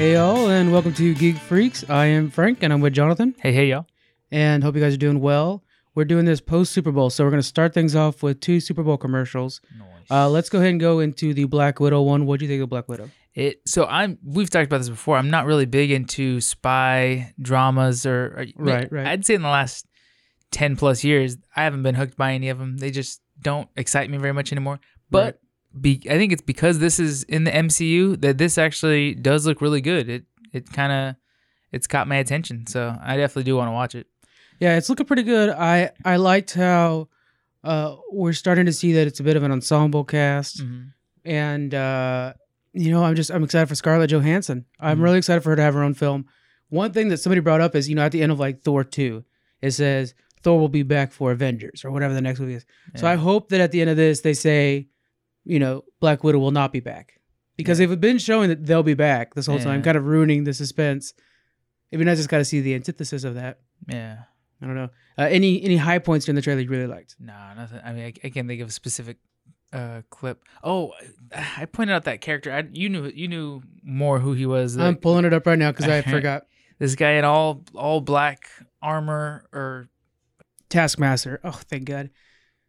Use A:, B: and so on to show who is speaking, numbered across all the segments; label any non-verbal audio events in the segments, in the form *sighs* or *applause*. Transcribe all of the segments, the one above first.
A: Hey y'all, and welcome to Geek Freaks. I am Frank, and I'm with Jonathan,
B: Hey, hey, y'all.
A: and hope you guys are doing well. We're doing this post Super Bowl, so we're going to start things off with two Super Bowl commercials. Uh, let's go ahead and go into the Black Widow one. What do you think of Black Widow?
B: It so I'm we've talked about this before. I'm not really big into spy dramas or, or
A: Right, right.
B: I'd say in the last ten plus years, I haven't been hooked by any of them. They just don't excite me very much anymore. But be, I think it's because this is in the MCU that this actually does look really good. It it kind of it's caught my attention, so I definitely do want to watch it.
A: Yeah, it's looking pretty good. I I liked how uh, we're starting to see that it's a bit of an ensemble cast, and uh, you know, I'm just I'm excited for Scarlett Johansson. I'm
B: Mhm.
A: really excited for her to have her own film. One thing that somebody brought up is you know at the end of like Thor two, it says Thor will be back for Avengers or whatever the next movie is. So I hope that at the end of this they say, you know, Black Widow will not be back because
B: Yeah.
A: they've been showing that they'll be back this whole time, kind of ruining the suspense. It'd be nice to kind of see the antithesis of that.
B: Yeah.
A: I don't know. Uh, any any high points in the trailer you really liked?
B: Nah, nothing. I mean, I, I can't think of a specific uh, clip. Oh, I pointed out that character. I, you knew you knew more who he was.
A: I'm
B: Like,
A: pulling it up right now because I *laughs* forgot.
B: this guy in all all black armor or
A: Taskmaster. Oh, thank God.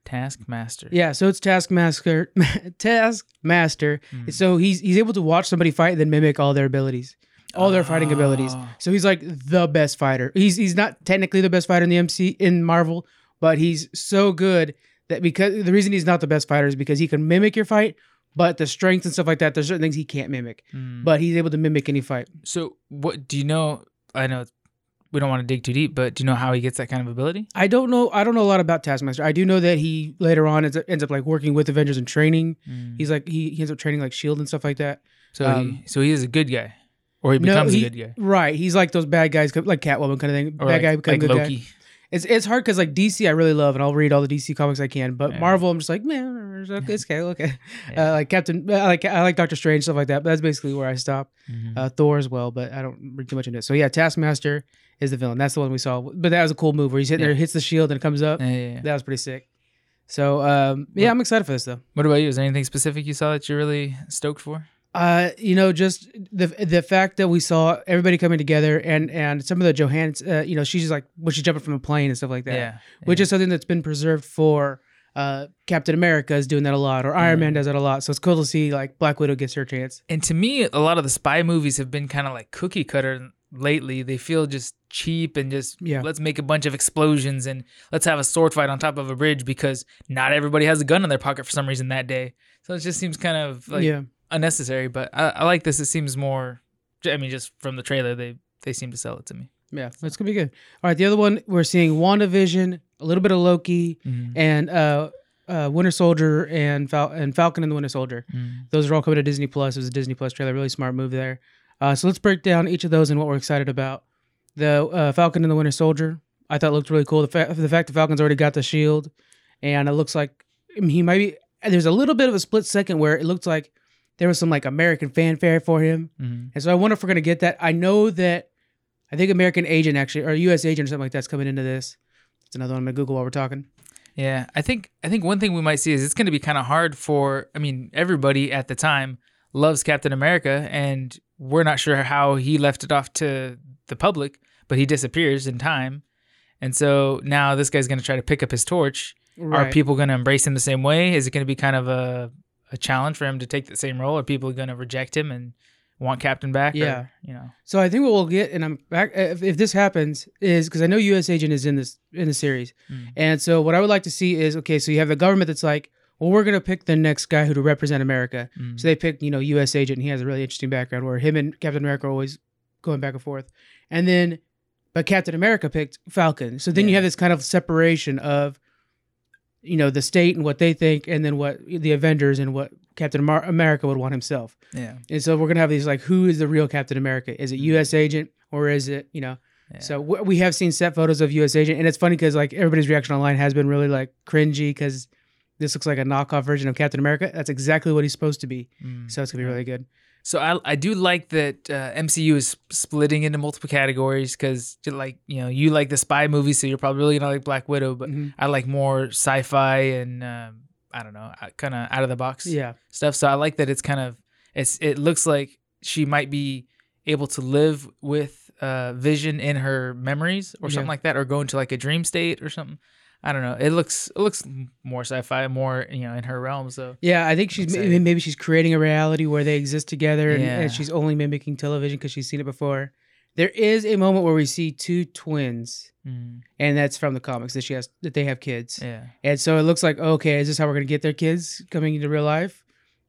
B: Taskmaster.
A: Yeah, so it's Taskmaster. *laughs* Taskmaster.
B: Hmm.
A: So he's he's able to watch somebody fight and then mimic all their abilities, all their fighting abilities.
B: Oh.
A: So he's like the best fighter. He's he's not technically the best fighter in the MC in Marvel, but he's so good that because the reason he's not the best fighter is because he can mimic your fight, but the strength and stuff like that, there's certain things he can't mimic.
B: Hmm.
A: But he's able to mimic any fight.
B: so what do you know? I know it's- we don't want to dig too deep, but do you know how he gets that kind of ability?
A: I don't know. I don't know a lot about Taskmaster. I do know that he later on ends up, ends up like working with Avengers and training.
B: Hmm.
A: He's like he, he ends up training like Shield and stuff like that.
B: So
A: um,
B: he so he is a good guy, or he
A: No,
B: becomes
A: he-
B: a good guy,
A: Right. He's like those bad guys, like Catwoman kind of thing.
B: or
A: bad
B: like,
A: guy become
B: like
A: good guy.
B: Loki.
A: It's it's hard because like DC I really love and I'll read all the DC comics I can, but
B: Yeah.
A: Marvel I'm just like man, *laughs* it's okay, okay.
B: Yeah.
A: Uh, like Captain, I like I like Doctor Strange stuff like that. But that's basically where I stop.
B: Mhm.
A: Uh, Thor as well, but I don't read too much into it. So yeah, Taskmaster is the villain. That's the one we saw. But that was a cool move where he's hitting
B: Yeah.
A: there, hits the shield, and it comes up.
B: Yeah, yeah, yeah.
A: That was pretty sick. So um, yeah,
B: What-
A: I'm excited for this though.
B: What about you? Is there anything specific you saw that you're really stoked for?
A: Uh, you know, just the the fact that we saw everybody coming together and and some of the Johans, uh, you know, she's just like when she's jumping from a plane and stuff like that,
B: yeah,
A: which is something that's been preserved for. Uh, Captain America is doing that a lot, or Iron
B: Yeah.
A: Man does that a lot. So it's cool to see like Black Widow gets her chance.
B: And to me, a lot of the spy movies have been kind of like cookie cutter lately. They feel just cheap and just
A: Yeah.
B: let's make a bunch of explosions and let's have a sword fight on top of a bridge because not everybody has a gun in their pocket for some reason that day. So it just seems kind of like
A: yeah,
B: unnecessary. But I, I like this. It seems more. I mean, just from the trailer, they they seem to sell it to me.
A: yeah, it's gonna be good. All right, the other one we're seeing WandaVision, a little bit of Loki,
B: Mhm.
A: and uh, uh, Winter Soldier and Fal- and Falcon and the Winter Soldier.
B: Mm.
A: Those are all coming to Disney Plus. It was a Disney Plus trailer. Really smart move there. Uh, so let's break down each of those and what we're excited about. The uh, Falcon and the Winter Soldier. I thought looked really cool. The, fa- the fact that Falcon's already got the shield, and it looks like he might be. There's a little bit of a split second where it looked like there was some like American fanfare for him,
B: Mhm.
A: and so I wonder if we're gonna get that. I know that I think American Agent actually or U.S. Agent or something like that's coming into this. It's another one I'm gonna Google while we're talking.
B: Yeah, I think I think one thing we might see is it's going to be kind of hard for. I mean, everybody at the time loves Captain America, and we're not sure how he left it off to the public, but he disappears in time, and so now this guy's going to try to pick up his torch. Are people going to embrace him the same way? Is it going to be kind of a a challenge for him to take the same role? Are people going to reject him and want Captain back? or,
A: Yeah.
B: you know.
A: So I think what we'll get, and I'm back if, if this happens, is because I know U.S. Agent is in this in the series,
B: Mm.
A: and so what I would like to see is okay. So you have the government that's like, well, we're gonna pick the next guy who to represent America.
B: Mm.
A: So they pick, you know, U.S. Agent, and he has a really interesting background where him and Captain America are always going back and forth, and then, but Captain America picked Falcon. So then you have this kind of separation of, you know, the state and what they think, and then what the Avengers and what Captain Amar- America would want himself.
B: yeah.
A: And so we're gonna have these like, who is the real Captain America? Is it U.S. Agent or is it you know?
B: Yeah.
A: So we have seen set photos of U.S. Agent, and it's funny because like everybody's reaction online has been really like cringy because this looks like a knockoff version of Captain America. That's exactly what he's supposed to be.
B: Mm.
A: So it's gonna be really good.
B: So I I do like that uh, MCU is splitting into multiple categories because like you know you like the spy movie, so you're probably really gonna like Black Widow, but
A: Mhm.
B: I like more sci-fi and um, I don't know, kind of out of the box
A: Yeah,
B: stuff. So I like that it's kind of it's it looks like she might be able to live with uh, Vision in her memories or something
A: Yeah.
B: like that, or go into like a dream state or something. I don't know. It looks it looks more sci-fi, more you know in her realm. So
A: Yeah, I think she's maybe, maybe she's creating a reality where they exist together, and,
B: Yeah.
A: and she's only mimicking television because she's seen it before. There is a moment where we see two twins,
B: mm,
A: and that's from the comics that she has that they have kids,
B: yeah,
A: and so it looks like okay, is this how we're gonna get their kids coming into real life?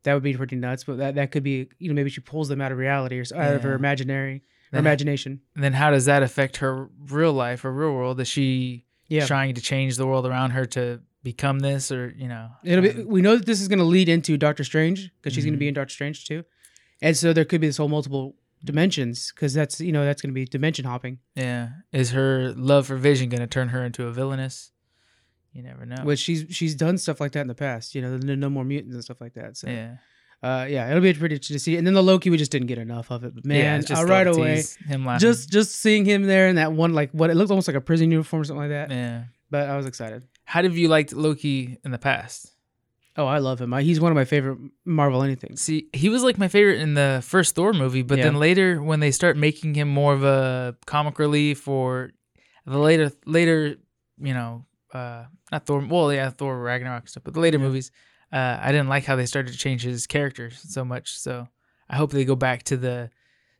A: That would be pretty nuts, but that, that could be you know maybe she pulls them out of reality or out of her imaginary
B: Then-
A: imagination.
B: then how does that affect her real life, her real world? Is she
A: Yeah,
B: trying to change the world around her to become this, or you know?
A: It'll be.
B: um,
A: We know that this is going to lead into Doctor Strange because she's going to be in Doctor Strange too, and so there could be this whole multiple dimensions because that's you know that's going to be dimension hopping,
B: yeah. Is her love for Vision going to turn her into a villainess? You never know.
A: which she's she's done stuff like that in the past. You know, the no more mutants and stuff like that. So
B: yeah,
A: uh, yeah, it'll be pretty interesting to see. And then the Loki, we just didn't get enough of it. But man,
B: just
A: uh, right away,
B: him laughing.
A: just just seeing him there in that one like what it looked almost like a prison uniform or something like that.
B: yeah.
A: But I was excited.
B: How have you liked Loki in the past?
A: Oh, I love him. I, he's one of my favorite Marvel anything.
B: See, he was like my favorite in the first Thor movie, but
A: Yeah.
B: then later when they start making him more of a comic relief or the later later, you know, uh not Thor well, yeah, Thor Ragnarok stuff, but the later
A: Yeah.
B: movies, uh I didn't like how they started to change his character so much. So I hope they go back to the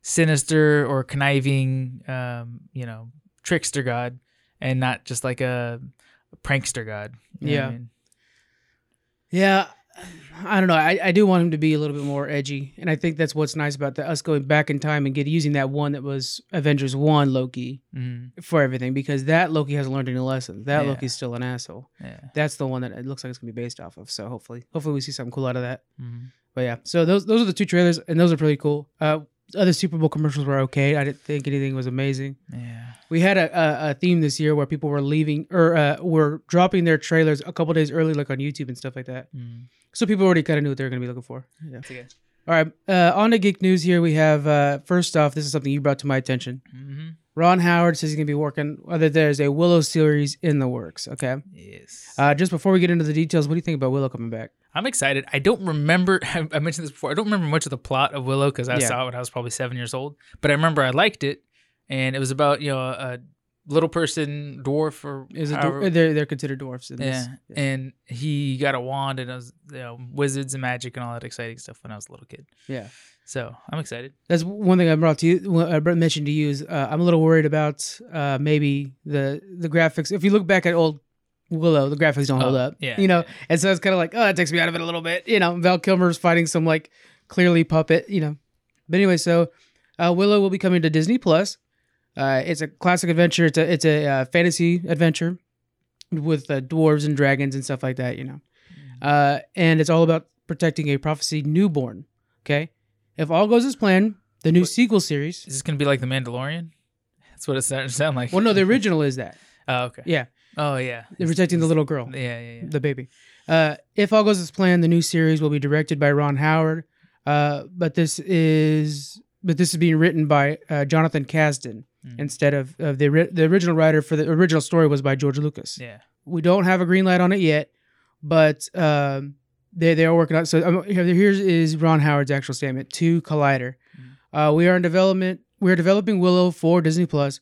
B: sinister or conniving um, you know, trickster god and not just like a, prankster god. What I
A: Yeah.
B: mean?
A: Yeah, I don't know. I, I do want him to be a little bit more edgy, and I think that's what's nice about the, us going back in time and get using that one that was Avengers One Loki
B: Mhm.
A: for everything because that Loki hasn't learned any lessons. That
B: Yeah.
A: Loki's still an asshole.
B: Yeah.
A: That's the one that it looks like it's gonna be based off of. So hopefully, hopefully we see something cool out of that.
B: Mhm.
A: But yeah, so those those are the two trailers, and those are pretty cool. Uh, other Super Bowl commercials were okay. I didn't think anything was amazing.
B: Yeah.
A: We had a, a, a theme this year where people were leaving or uh, were dropping their trailers a couple days early, like on YouTube and stuff like that.
B: Mm.
A: So people already kind of knew what they were going to be looking for. Yeah.
B: Okay.
A: All right. Uh, on to geek news here, we have uh, first off, this is something you brought to my attention.
B: Mm-hmm.
A: Ron Howard says he's going to be working, whether there's a Willow series in the works. Okay.
B: Yes.
A: Uh, just before we get into the details, what do you think about Willow coming back?
B: I'm excited. I don't remember. *laughs* I mentioned this before. I don't remember much of the plot of Willow because I
A: Yeah.
B: saw it when I was probably seven years old. But I remember I liked it, and it was about you know a little person, dwarf, or
A: Is it
B: however-
A: they're they're considered dwarfs in this?
B: yeah. And he got a wand and was you know wizards and magic and all that exciting stuff when I was a little kid.
A: Yeah.
B: So I'm excited.
A: That's one thing I brought to you. I mentioned to you is uh, I'm a little worried about uh, maybe the the graphics. If you look back at old Willow, the graphics don't hold
B: Oh,
A: up.
B: yeah,
A: you know,
B: yeah.
A: and so it's kind of like, oh, it takes me out of it a little bit. You know, Val Kilmer's fighting some like clearly puppet. You know, but anyway, so uh, Willow will be coming to Disney Plus. Uh, it's a classic adventure. It's a it's a uh, fantasy adventure with uh, dwarves and dragons and stuff like that. You know, uh, and it's all about protecting a prophecy newborn. Okay, if all goes as planned, the new
B: What-
A: sequel series.
B: Is this gonna be like the Mandalorian? That's what it to *laughs* sound like.
A: Well, no, the original is that. *laughs*
B: oh, okay.
A: Yeah,
B: Oh, yeah.
A: they're protecting the little girl,
B: Yeah, yeah, yeah.
A: the baby. Uh, if all goes as planned, the new series will be directed by Ron Howard. Uh, but this is but this is being written by uh, Jonathan Kasdan
B: Mm.
A: instead of, of the ri- the original writer for the original story was by George Lucas.
B: Yeah.
A: We don't have a green light on it yet, but um, they they are working on. it. So um, here's Ron Howard's actual statement to Collider. Uh, we are in development. We are developing Willow for Disney Plus,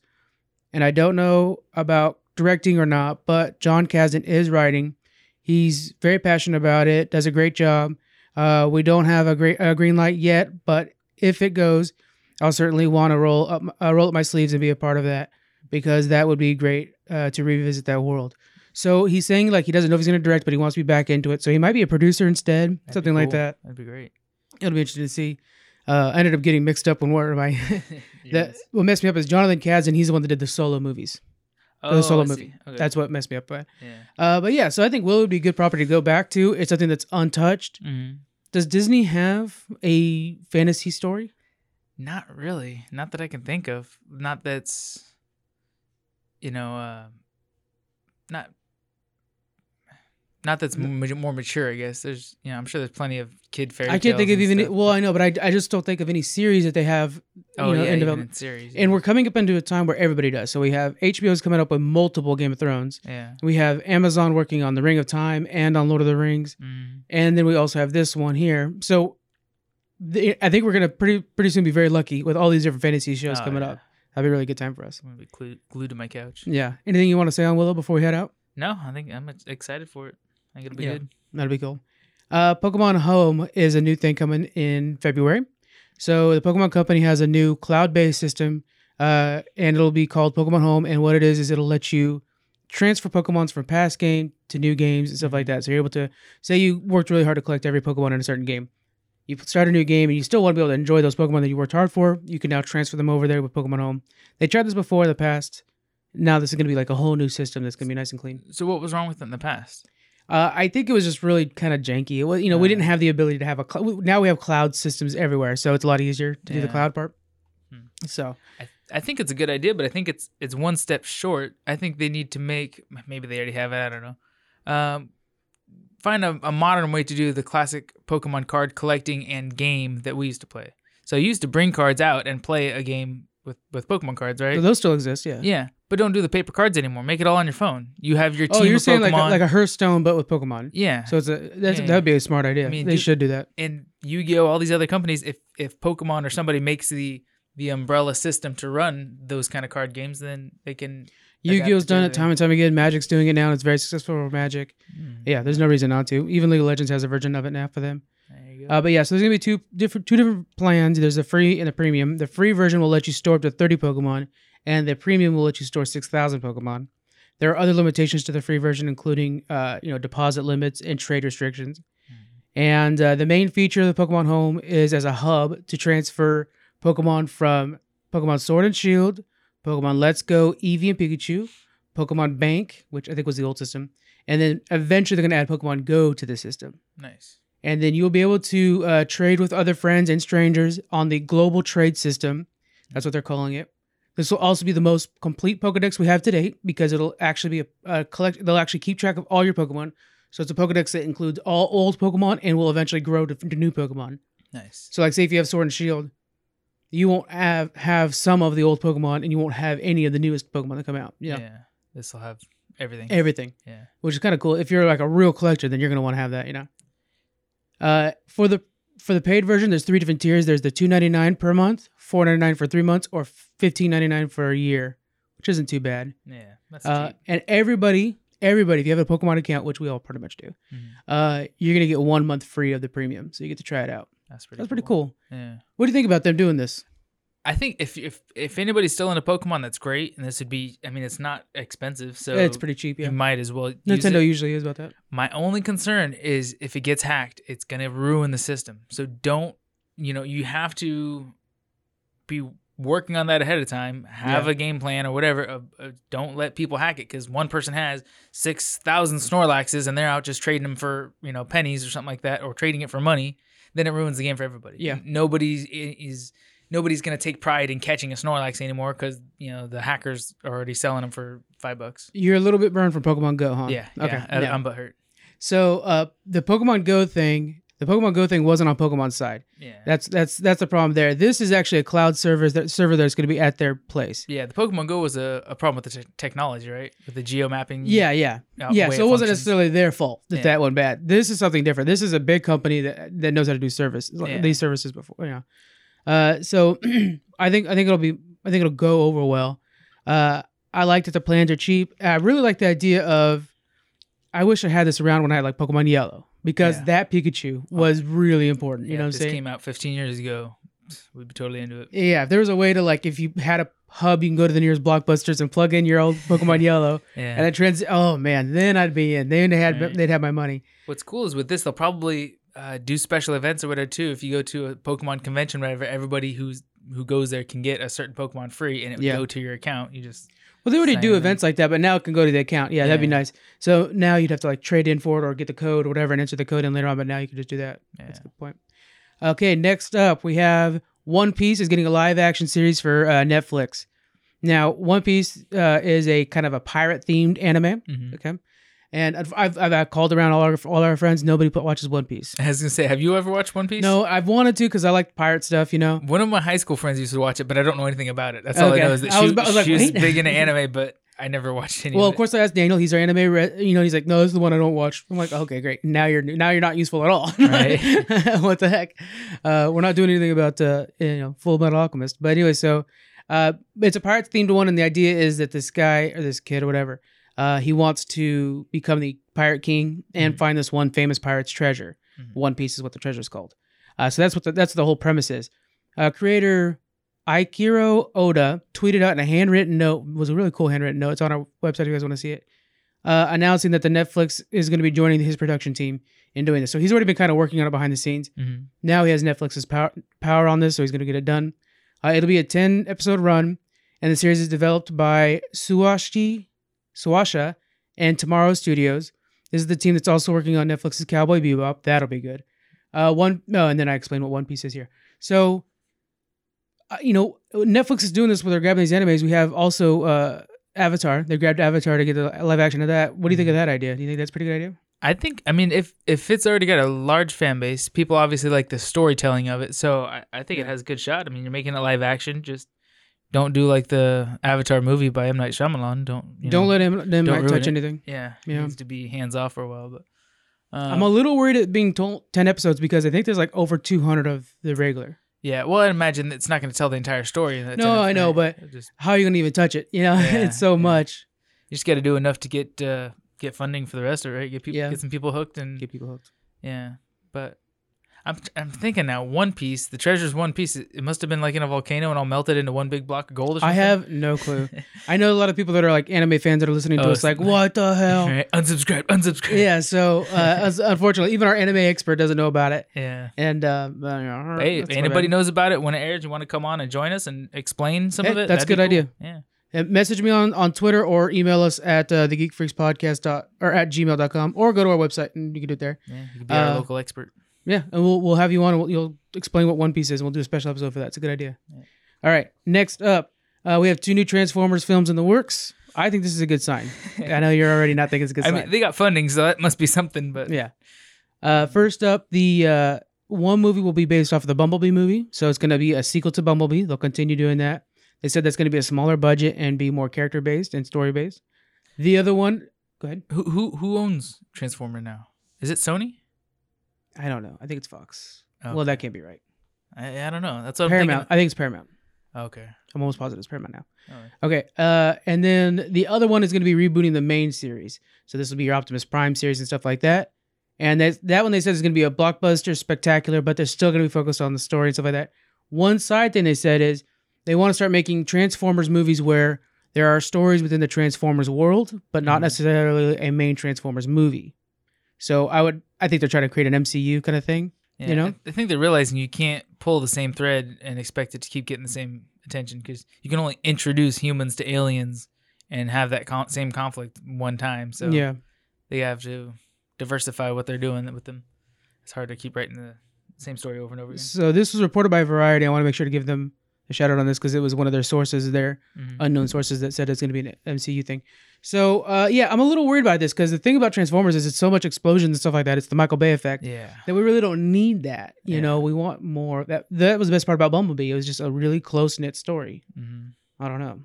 A: and I don't know about directing or not, but John Kasdan is writing. He's very passionate about it. Does a great job. Uh, we don't have a great a green light yet, but if it goes, I'll certainly want to roll up uh, roll up my sleeves and be a part of that because that would be great uh, to revisit that world. So he's saying like he doesn't know if he's going to direct, but he wants to be back into it. So he might be a producer instead,
B: That'd
A: something like that.
B: That'd be great.
A: It'll be interesting to see. Uh, I ended up getting mixed up when one of my *laughs* that what messed me up is Jonathan Kasdan. He's the one that did the solo movies.
B: Oh,
A: the solo movie.
B: Okay.
A: That's what messed me up. But
B: yeah.
A: uh, but yeah, so I think Willow would be a good property to go back to. It's something that's untouched.
B: Mhm.
A: Does Disney have a fantasy story?
B: Not really. Not that I can think of. Not that's, you know, uh, not. Not that's m- more mature, I guess. There's, you know, I'm sure there's plenty of kid fairy.
A: I can't think of even.
B: stuff,
A: Well, I know, but I, I just don't think of any series that they have. You
B: oh
A: know,
B: yeah,
A: in development.
B: series.
A: And we're coming up into a time where everybody does. So we have HBO's coming up with multiple Game of Thrones.
B: yeah.
A: We have Amazon working on The Ring of Time and on Lord of the Rings.
B: Mm.
A: And then we also have this one here. So the, I think we're gonna pretty pretty soon be very lucky with all these different fantasy shows
B: Oh,
A: coming
B: yeah.
A: up. That'd be a really good time for us.
B: I'm gonna be glued, glued to my couch.
A: Yeah. Anything you want to say on Willow before we head out?
B: No, I think I'm excited for it. I think it'll be
A: Yeah.
B: good.
A: That'd be cool. Uh, Pokemon Home is a new thing coming in February. So the Pokemon Company has a new cloud-based system, uh, and it'll be called Pokemon Home. And what it is is it'll let you transfer Pokemons from past game to new games and stuff like that. So you're able to say you worked really hard to collect every Pokemon in a certain game. You start a new game and you still want to be able to enjoy those Pokemon that you worked hard for. You can now transfer them over there with Pokemon Home. They tried this before in the past. Now this is going to be like a whole new system that's going to be nice and clean.
B: So what was wrong with it in the past?
A: Uh, I think it was just really kind of janky. It was, you know, we didn't have the ability to have a cl- now we have cloud systems everywhere, so it's a lot easier to do the
B: Yeah.
A: cloud part.
B: Hmm.
A: So
B: I, I think it's a good idea, but I think it's it's one step short. I think they need to make maybe they already have it. I don't know. Um, find a, a modern way to do the classic Pokemon card collecting and game that we used to play. So you used to bring cards out and play a game with with Pokemon cards, right?
A: those still exist, yeah.
B: yeah, but don't do the paper cards anymore. Make it all on your phone. You have your team
A: Oh, you're
B: of
A: saying
B: Pokemon.
A: like a, like a Hearthstone, but with Pokemon.
B: yeah,
A: So it's a that's
B: Yeah,
A: that'd be a smart idea.
B: I mean,
A: they
B: do-
A: should do that.
B: and Yu-Gi-Oh, all these other companies, if if Pokemon or somebody makes the the umbrella system to run those kind of card games, then they can.
A: Yu-Gi-Oh's done it time and time again. Magic's doing it now. and It's very successful for Magic.
B: Mm,
A: Yeah, there's no reason not to. Even League of Legends has a version of it now for them.
B: Go.
A: Uh, but yeah, so there's gonna be two different two different plans. There's a free and a premium. The free version will let you store up to 30 Pokemon, and the premium will let you store 6,000 Pokemon. There are other limitations to the free version, including uh, you know deposit limits and trade restrictions. And uh, the main feature of the Pokemon Home is as a hub to transfer Pokemon from Pokemon Sword and Shield, Pokemon Let's Go, Eevee and Pikachu, Pokemon Bank, which I think was the old system, and then eventually they're gonna add Pokemon Go to the system
B: nice.
A: And then you'll be able to uh, trade with other friends and strangers on the global trade system. That's what they're calling it. This will also be the most complete Pokedex we have to date because it'll actually be a, a collect. They'll actually keep track of all your Pokemon. So it's a Pokedex that includes all old Pokemon and will eventually grow to, to new Pokemon.
B: Nice.
A: So like, say if you have Sword and Shield, you won't have have some of the old Pokemon and you won't have any of the newest Pokemon that come out. Know,
B: Yeah. This will have everything.
A: everything
B: yeah.
A: which is kind of cool. If you're like a real collector, then you're gonna want to have that, you know. Uh, for the for the paid version, there's three different tiers. There's the two ninety nine per month, four ninety nine for three months, or fifteen ninety nine for a year, which isn't too bad.
B: Yeah. That's
A: Uh,
B: cheap.
A: and everybody, everybody, if you have a Pokemon account, which we all pretty much do,
B: Mhm.
A: uh, you're gonna get one month free of the premium, so you get to try it out.
B: That's pretty.
A: That's pretty cool.
B: Yeah.
A: What do you think about them doing this?
B: I think if if if anybody's still into Pokemon, that's great. And this would be. I mean, it's not expensive, so
A: it's pretty cheap, yeah.
B: You might as well. Use
A: Nintendo
B: it.
A: usually is about that.
B: My only concern is if it gets hacked, it's gonna ruin the system. So don't. You know, you have to be working on that ahead of time. Have
A: Yeah.
B: a game plan or whatever. Uh, uh, don't let people hack it because one person has six thousand Snorlaxes and they're out just trading them for you know pennies or something like that, or trading it for money. Then it ruins the game for everybody.
A: Yeah.
B: Nobody's i- is nobody's gonna take pride in catching a Snorlax anymore because you know the hackers are already selling them for five bucks.
A: You're a little bit burned from Pokemon Go, huh?
B: Yeah.
A: Okay.
B: Yeah. I,
A: yeah.
B: I'm butthurt.
A: So uh, the Pokemon Go thing, the Pokemon Go thing wasn't on Pokemon's side.
B: Yeah.
A: That's that's that's the problem there. This is actually a cloud server that server that's going to be at their place.
B: Yeah, the Pokemon Go was a, a problem with the te- technology, right? With the geo mapping.
A: Yeah, yeah,
B: uh,
A: yeah. So it wasn't necessarily their fault that
B: Yeah.
A: that went bad. This is something different. This is a big company that that knows how to do service like
B: Yeah.
A: these services before. You know, uh, so *clears throat* I think I think it'll be I think it'll go over well. Uh, I like that the plans are cheap. I really like the idea of. I wish I had this around when I had like Pokemon Yellow because
B: Yeah.
A: that Pikachu was really important. You
B: Yeah,
A: know what I'm saying?
B: came out 15 years ago, we'd be totally into it.
A: Yeah, if there was a way to like, if you had a hub, you can go to the nearest blockbusters and plug in your old Pokemon *laughs* Yellow,
B: Yeah.
A: and it trans. Oh man, then I'd be in. Then they had
B: Right.
A: they'd have my money.
B: What's cool is with this, they'll probably uh, do special events or whatever too. If you go to a Pokemon convention, whatever, everybody who's who goes there can get a certain Pokemon free, and it would
A: Yeah.
B: go to your account. You just
A: Well, they already do events like that, but now it can go to the account. Yeah, that'd be nice. So now you'd have to like trade in for it or get the code or whatever and enter the code in later on. But now you can just do that. That's a good point. Okay, next up we have One Piece is getting a live action series for uh, Netflix. Now, One Piece uh, is a kind of a pirate themed anime.
B: Mhm.
A: Okay, and I've, I've, I've called around all our all our friends. Nobody put, watches One Piece.
B: I was gonna say, have you ever watched One Piece?
A: No, I've wanted to because I like pirate stuff. You know.
B: One of my high school friends used to watch it, but I don't know anything about it. That's all
A: Okay.
B: I know is that
A: I
B: she,
A: was about- was like,
B: she was big into anime, but I never watched any.
A: Well,
B: of
A: of course, I asked Daniel. He's our anime. Re- you know, he's like, no, this is the one I don't watch. I'm like, okay, great. Now you're now you're not useful at all.
B: Right. *laughs*
A: what the heck? Uh, we're not doing anything about uh, you know Full Metal Alchemist. But anyway, so uh, it's a pirates themed one, and the idea is that this guy or this kid or whatever, uh, he wants to become the pirate king and
B: Mhm.
A: find this one famous pirate's treasure.
B: Mhm.
A: One Piece is what the treasure is called. Uh, so that's what the, that's what the whole premise is. Uh, creator Eiichiro Oda tweeted out in a handwritten note. It was a really cool handwritten note. It's on our website if you guys want to see it. Uh, announcing that the Netflix is going to be joining his production team in doing this. So he's already been kind of working on it behind the scenes.
B: Mhm.
A: Now he has Netflix's power power on this, so he's going to get it done. Uh, it'll be a ten episode run, and the series is developed by Suwashi Suwasha and Tomorrow Studios. This is the team that's also working on Netflix's Cowboy Bebop. That'll be good. Uh, one no, and then I explain what One Piece is here. So, uh, you know, Netflix is doing this where they're grabbing these animes. We have also uh, Avatar. They grabbed Avatar to get the live action of that. What do you think of that idea? Do you think that's a pretty good idea?
B: I think. I mean, if if it's already got a large fan base, people obviously like the storytelling of it. So I, I think it has a good shot. I mean, you're making it live action. Just don't do like the Avatar movie by M Night Shyamalan. Don't you
A: Don't
B: know,
A: let him them
B: don't
A: touch
B: it.
A: anything.
B: Yeah,
A: Yeah.
B: It needs to be hands off for a while. But um,
A: I'm a little worried at being told 10 episodes because I think there's like over 200 of the regular.
B: yeah. Well, I imagine it's not going to tell the entire story. in that
A: No, I know, but-
B: just
A: How are you going to even touch it? You know, *laughs*
B: Yeah,
A: it's so
B: yeah.
A: much.
B: you just got to do enough to get uh, get funding for the rest of it. Right? Get people,
A: Yeah.
B: get some people hooked, and
A: Get people hooked.
B: Yeah, but I'm I'm thinking now. One Piece, the treasure's One Piece. It, must have been like in a volcano and all melted into one big block of gold. Or something.
A: I have no clue. *laughs* I know a lot of people that are like anime fans that are listening to
B: Oh,
A: us like, what the hell? *laughs*
B: Right? Unsubscribe. Unsubscribe.
A: yeah, so uh, *laughs* unfortunately, even our anime expert doesn't know about it.
B: Yeah.
A: And uh,
B: Hey, if anybody knows about it when it airs, you want to come on and join us and explain some
A: Hey,
B: of it.
A: that's a good
B: be
A: idea.
B: Yeah.
A: Uh, message me on, on Twitter or email us at uh, the Geek Freaks Podcast dot, or at gmail.com or go to our website and you can do it there.
B: Yeah. You could be our
A: Uh,
B: local expert.
A: Yeah, and we'll we'll have you on. We'll, you'll explain what One Piece is, and we'll do a special episode for that. It's a good idea.
B: Yeah.
A: All right, next up, uh, we have two new Transformers films in the works. I think this is a good sign. *laughs* I know you're already not thinking it's a good
B: I
A: sign.
B: mean, they got funding, so that must be something. But
A: yeah. Uh, first up, the uh, one movie will be based off of the Bumblebee movie, so it's going to be a sequel to Bumblebee. They'll continue doing that. They said that's going to be a smaller budget and be more character based and story based. The other one, go ahead.
B: who who who owns Transformer now? Is it Sony?
A: I don't know. I think it's Fox.
B: Okay.
A: Well, that can't be right.
B: I, I don't know. That's what
A: Paramount. I think it's Paramount.
B: Okay.
A: I'm almost positive it's Paramount now.
B: Right.
A: Okay. Uh, and then the other one is going to be rebooting the main series. So this will be your Optimus Prime series and stuff like that. And that that one they said is going to be a blockbuster, spectacular, but they're still going to be focused on the story and stuff like that. One side thing they said is they want to start making Transformers movies where there are stories within the Transformers world, but not
B: Mhm.
A: necessarily a main Transformers movie. So I would, I think they're trying to create an MCU kind of thing.
B: Yeah,
A: You know?
B: I- think they're realizing you can't pull the same thread and expect it to keep getting the same attention because you can only introduce humans to aliens and have that con- same conflict one time. So
A: yeah.
B: they have to diversify what they're doing with them. It's hard to keep writing the same story over and over again.
A: So this was reported by Variety. I want to make sure to give them a shout out on this because it was one of their sources there.
B: Mhm.
A: unknown sources that said it's going to be an MCU thing. So uh, yeah, I'm a little worried about this because the thing about Transformers is it's so much explosions and stuff like that. It's the Michael Bay effect
B: Yeah.
A: that we really don't need that. You
B: Yeah.
A: know, we want more. That that was the best part about Bumblebee. It was just a really close knit story.
B: hmm
A: I don't know.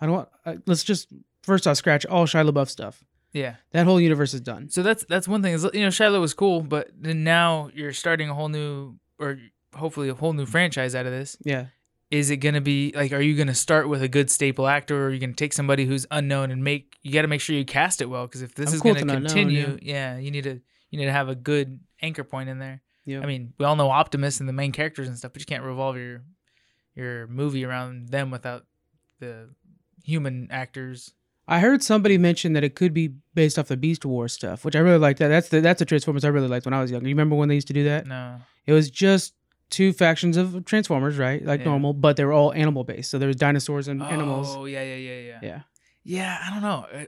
A: I don't want. Uh, let's just first off scratch all Shia LaBeouf stuff.
B: Yeah.
A: That whole universe is done.
B: So that's that's one thing is you know Shiloh was cool, but then now you're starting a whole new or hopefully a whole new franchise out of this.
A: Yeah.
B: Is it going to be like are you going to start with a good staple actor or are you going to take somebody who's unknown and make you got to make sure you cast it well because if this
A: Of
B: is
A: course
B: going to continue yeah. you need to you need to have a good anchor point in there
A: Yeah.
B: i mean we all know optimus and the main characters and stuff but you can't revolve your your movie around them without the human actors
A: I heard somebody mention that it could be based off the Beast Wars stuff, which I really like. That that's the that's the Transformers I really liked when I was younger. You remember when they used to do that?
B: no
A: It was just two factions of Transformers, right? Like
B: Yeah.
A: normal, but they were all animal based. So there was dinosaurs and animals.
B: oh yeah yeah yeah yeah
A: Yeah.
B: yeah i don't know Uh,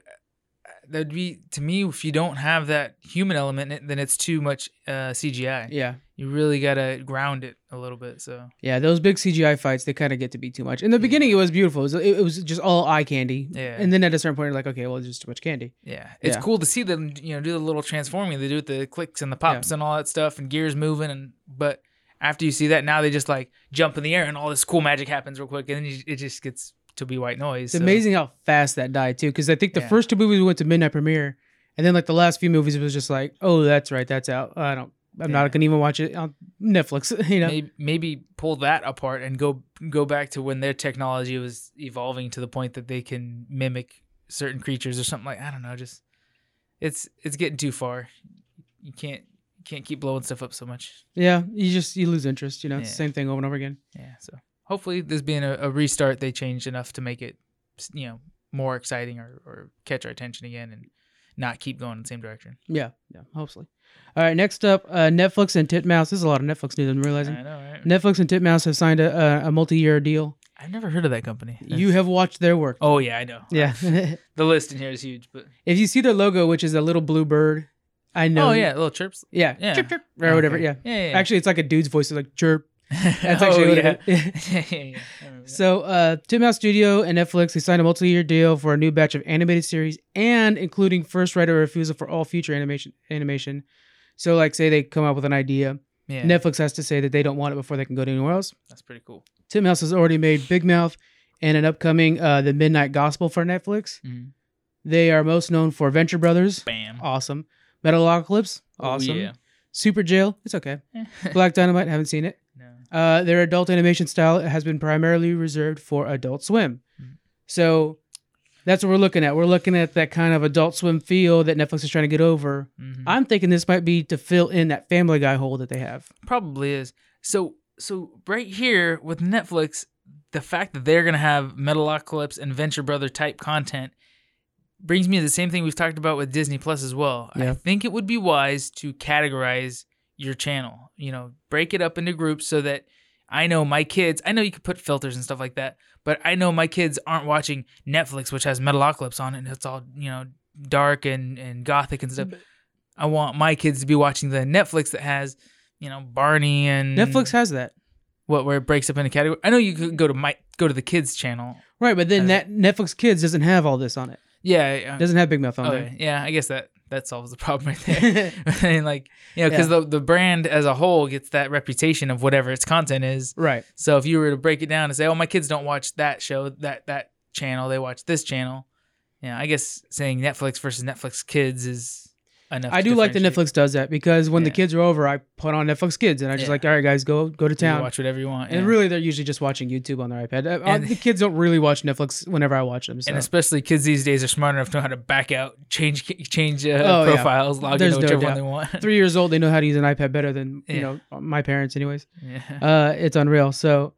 B: that'd be to me if you don't have that human element in it, then it's too much uh cgi
A: Yeah.
B: you really gotta ground it a little bit. So
A: Yeah. Those big CGI fights, they kind of get to be too much. In the beginning, it was beautiful. It was, it, it was just all eye candy.
B: Yeah.
A: And then at a certain point, you're like, okay, well, it's just too much candy.
B: yeah, it's
A: Yeah.
B: cool to see them, you know, do the little transforming. They do it the clicks and the pops and all that stuff, and gears moving. And but after you see that, now they just like jump in the air and all this cool magic happens real quick, and then you, it just gets to be white noise.
A: It's
B: so-
A: amazing how fast that died too, because I think the
B: Yeah.
A: first two movies went to midnight premiere, and then like the last few movies, it was just like, oh, that's right, that's out. I don't, I'm
B: Yeah.
A: not gonna even watch it on Netflix. *laughs* You know,
B: maybe, maybe pull that apart and go go back to when their technology was evolving to the point that they can mimic certain creatures or something like I don't know. Just it's it's getting too far. You can't can't keep blowing stuff up so much.
A: yeah, you just you lose interest. You know, it's the
B: Yeah.
A: same thing over and over again.
B: Yeah. So hopefully this being a, a restart, they changed enough to make it you know more exciting or, or catch our attention again and not keep going in the same direction.
A: Yeah, yeah, hopefully. All right, next up, uh, Netflix and Titmouse. This is a lot of Netflix news. I'm realizing.
B: I know, right?
A: Netflix and Titmouse have signed a, a, a multi-year deal.
B: I've never heard of that company.
A: You have watched their work.
B: Oh yeah, I know.
A: Yeah. *laughs*
B: The list in here is huge, but
A: if you see their logo, which is a little blue bird, I know.
B: oh yeah, little chirps.
A: Yeah.
B: Yeah.
A: Chirp, chirp, or whatever.
B: Okay.
A: Yeah.
B: Yeah, yeah.
A: Actually, it's like a dude's voice. It's like chirp. *laughs* That's
B: oh,
A: actually what
B: yeah.
A: it is. *laughs* *laughs*
B: yeah, yeah, yeah. I remember that.
A: So, uh, Titmouse Studio and Netflix they signed a multi-year deal for a new batch of animated series, and including first right of refusal for all future animation. Animation. So, like, say they come up with an idea,
B: yeah,
A: Netflix has to say that they don't want it before they can go to anywhere else.
B: that's pretty cool.
A: Titmouse has already made Big Mouth and an upcoming uh, The Midnight Gospel for Netflix.
B: Mhm.
A: They are most known for Venture Brothers,
B: Bam.
A: awesome. Metalocalypse,
B: Oh,
A: awesome.
B: yeah.
A: Super Jail, it's okay. *laughs* Black Dynamite, haven't seen it.
B: no.
A: Uh, their adult animation style has been primarily reserved for Adult Swim.
B: Mhm.
A: So that's what we're looking at. We're looking at that kind of Adult Swim feel that Netflix is trying to get over.
B: Mhm.
A: I'm thinking this might be to fill in that Family Guy hole that they have.
B: Probably is. So so right here with Netflix, the fact that they're gonna have Metalocalypse and Venture Brother type content brings me to the same thing we've talked about with Disney Plus as well. I think it would be wise to categorize your channel. You know, break it up into groups so that I know my kids. I know you could put filters and stuff like that, but I know my kids aren't watching Netflix, which has Metalocalypse on it, and it's all you know dark and and gothic and stuff. I want my kids to be watching the Netflix that has, you know, Barney and
A: Netflix has that.
B: what where it breaks up into category. I know you could go to my go to the kids channel.
A: Right, but then that Netflix Kids doesn't have all this on it.
B: Yeah. Yeah.
A: Doesn't have Big Mouth
B: Uh,
A: on
B: okay. Yeah, I guess that that solves the *laughs* problem right there. *laughs* *laughs*
A: there.
B: and like, you know, because the the brand as a whole gets that reputation of whatever its content is.
A: right.
B: So if you were to break it down and say, "Oh, my kids don't watch that show, that that channel, they watch this channel," yeah, I guess saying Netflix versus Netflix Kids is.
A: I do like that. Netflix does that because when the kids are over, I put on Netflix Kids and I just
B: Yeah.
A: like, all right, guys, go go to town.
B: watch whatever you want.
A: And
B: yeah.
A: really, they're usually just watching YouTube on their iPad. Uh,
B: And-
A: the kids don't really watch Netflix whenever I watch them. So.
B: And especially kids these days are smart enough to know how to back out, change change uh,
A: Oh, yeah.
B: profiles, log
A: There's
B: into
A: no
B: whichever one they want.
A: Three years old, they know how to use an iPad better than you know my parents, anyways.
B: yeah.
A: Uh, it's unreal. So,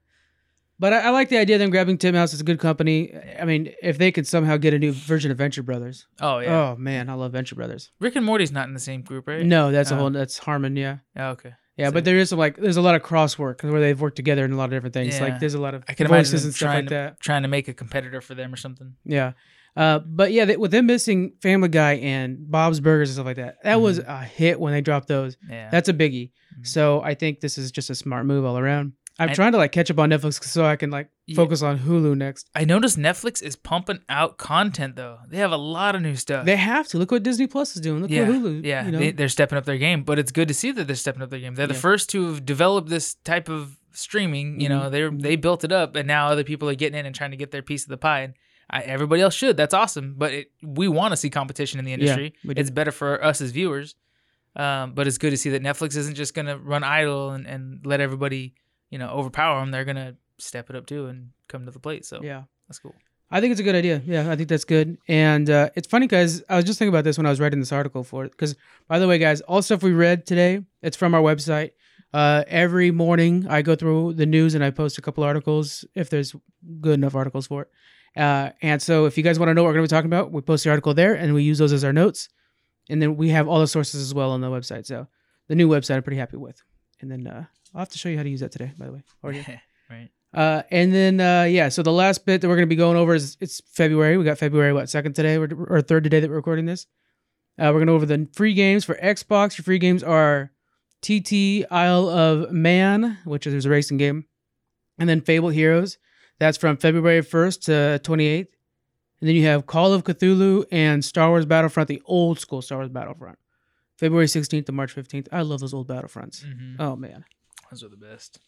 A: but I, I like the idea of them grabbing Titmouse. It's a good company. I mean, if they could somehow get a new version of Venture Brothers.
B: Oh yeah.
A: Oh man, I love Venture Brothers.
B: Rick and Morty's not in the same group, right?
A: No, that's a
B: Oh.
A: whole. That's Harmon. Yeah,
B: Oh, okay.
A: yeah.
B: So-
A: But there is some like there's a lot of crosswork where they've worked together in a lot of different things.
B: Yeah.
A: Like there's a lot of
B: I can imagine
A: voices
B: them
A: and stuff
B: trying
A: like
B: to,
A: that.
B: trying to make a competitor for them or something.
A: Yeah. Uh, but yeah, they, with them missing Family Guy and Bob's Burgers and stuff like that, that was
B: Mm-hmm.
A: a hit when they dropped those.
B: Yeah.
A: That's a biggie.
B: Mhm.
A: So I think this is just a smart move all around. I'm trying to like catch up on Netflix so I can like
B: Yeah.
A: focus on Hulu next.
B: I noticed Netflix is pumping out content though. They have a lot of new stuff.
A: They have to look what Disney Plus is doing. Look
B: yeah,
A: what Hulu.
B: yeah,
A: you know?
B: they, they're stepping up their game. But it's good to see that they're stepping up their game. They're the first to have developed this type of streaming. You know,
A: Mhm.
B: they they built it up, and now other people are getting in and trying to get their piece of the pie. And I, everybody else should. That's awesome. But it, we want to see competition in the industry. it's better for us as viewers. Um, but it's good to see that Netflix isn't just going to run idle and, and let everybody, you know, overpower them. They're going to step it up too and come to the plate. So
A: yeah.
B: that's cool.
A: I think it's a good idea. Yeah, I think that's good. And uh, it's funny because I was just thinking about this when I was writing this article for it. Because, by the way, guys, all stuff we read today, it's from our website. Uh, every morning, I go through the news and I post a couple articles if there's good enough articles for it. Uh, and so, if you guys want to know what we're going to be talking about, we post the article there and we use those as our notes. And then we have all the sources as well on the website. So, the new website I'm pretty happy with. And then uh, I'll have to show you how to use that today, by the way. Or yeah. *laughs*
B: right.
A: Uh, and then uh, yeah, so the last bit that we're gonna be going over is it's February. We got February what second today or, or third today that we're recording this. Uh, we're gonna go over the free games for Xbox. Your free games are TT Isle of Man, which is a racing game, and then Fable Heroes. That's from February first to twenty eighth. And then you have Call of Cthulhu and Star Wars Battlefront, the old school Star Wars Battlefront, February sixteenth to March fifteenth. I love those old Battlefronts.
B: Mhm.
A: Oh man.
B: Those are the best.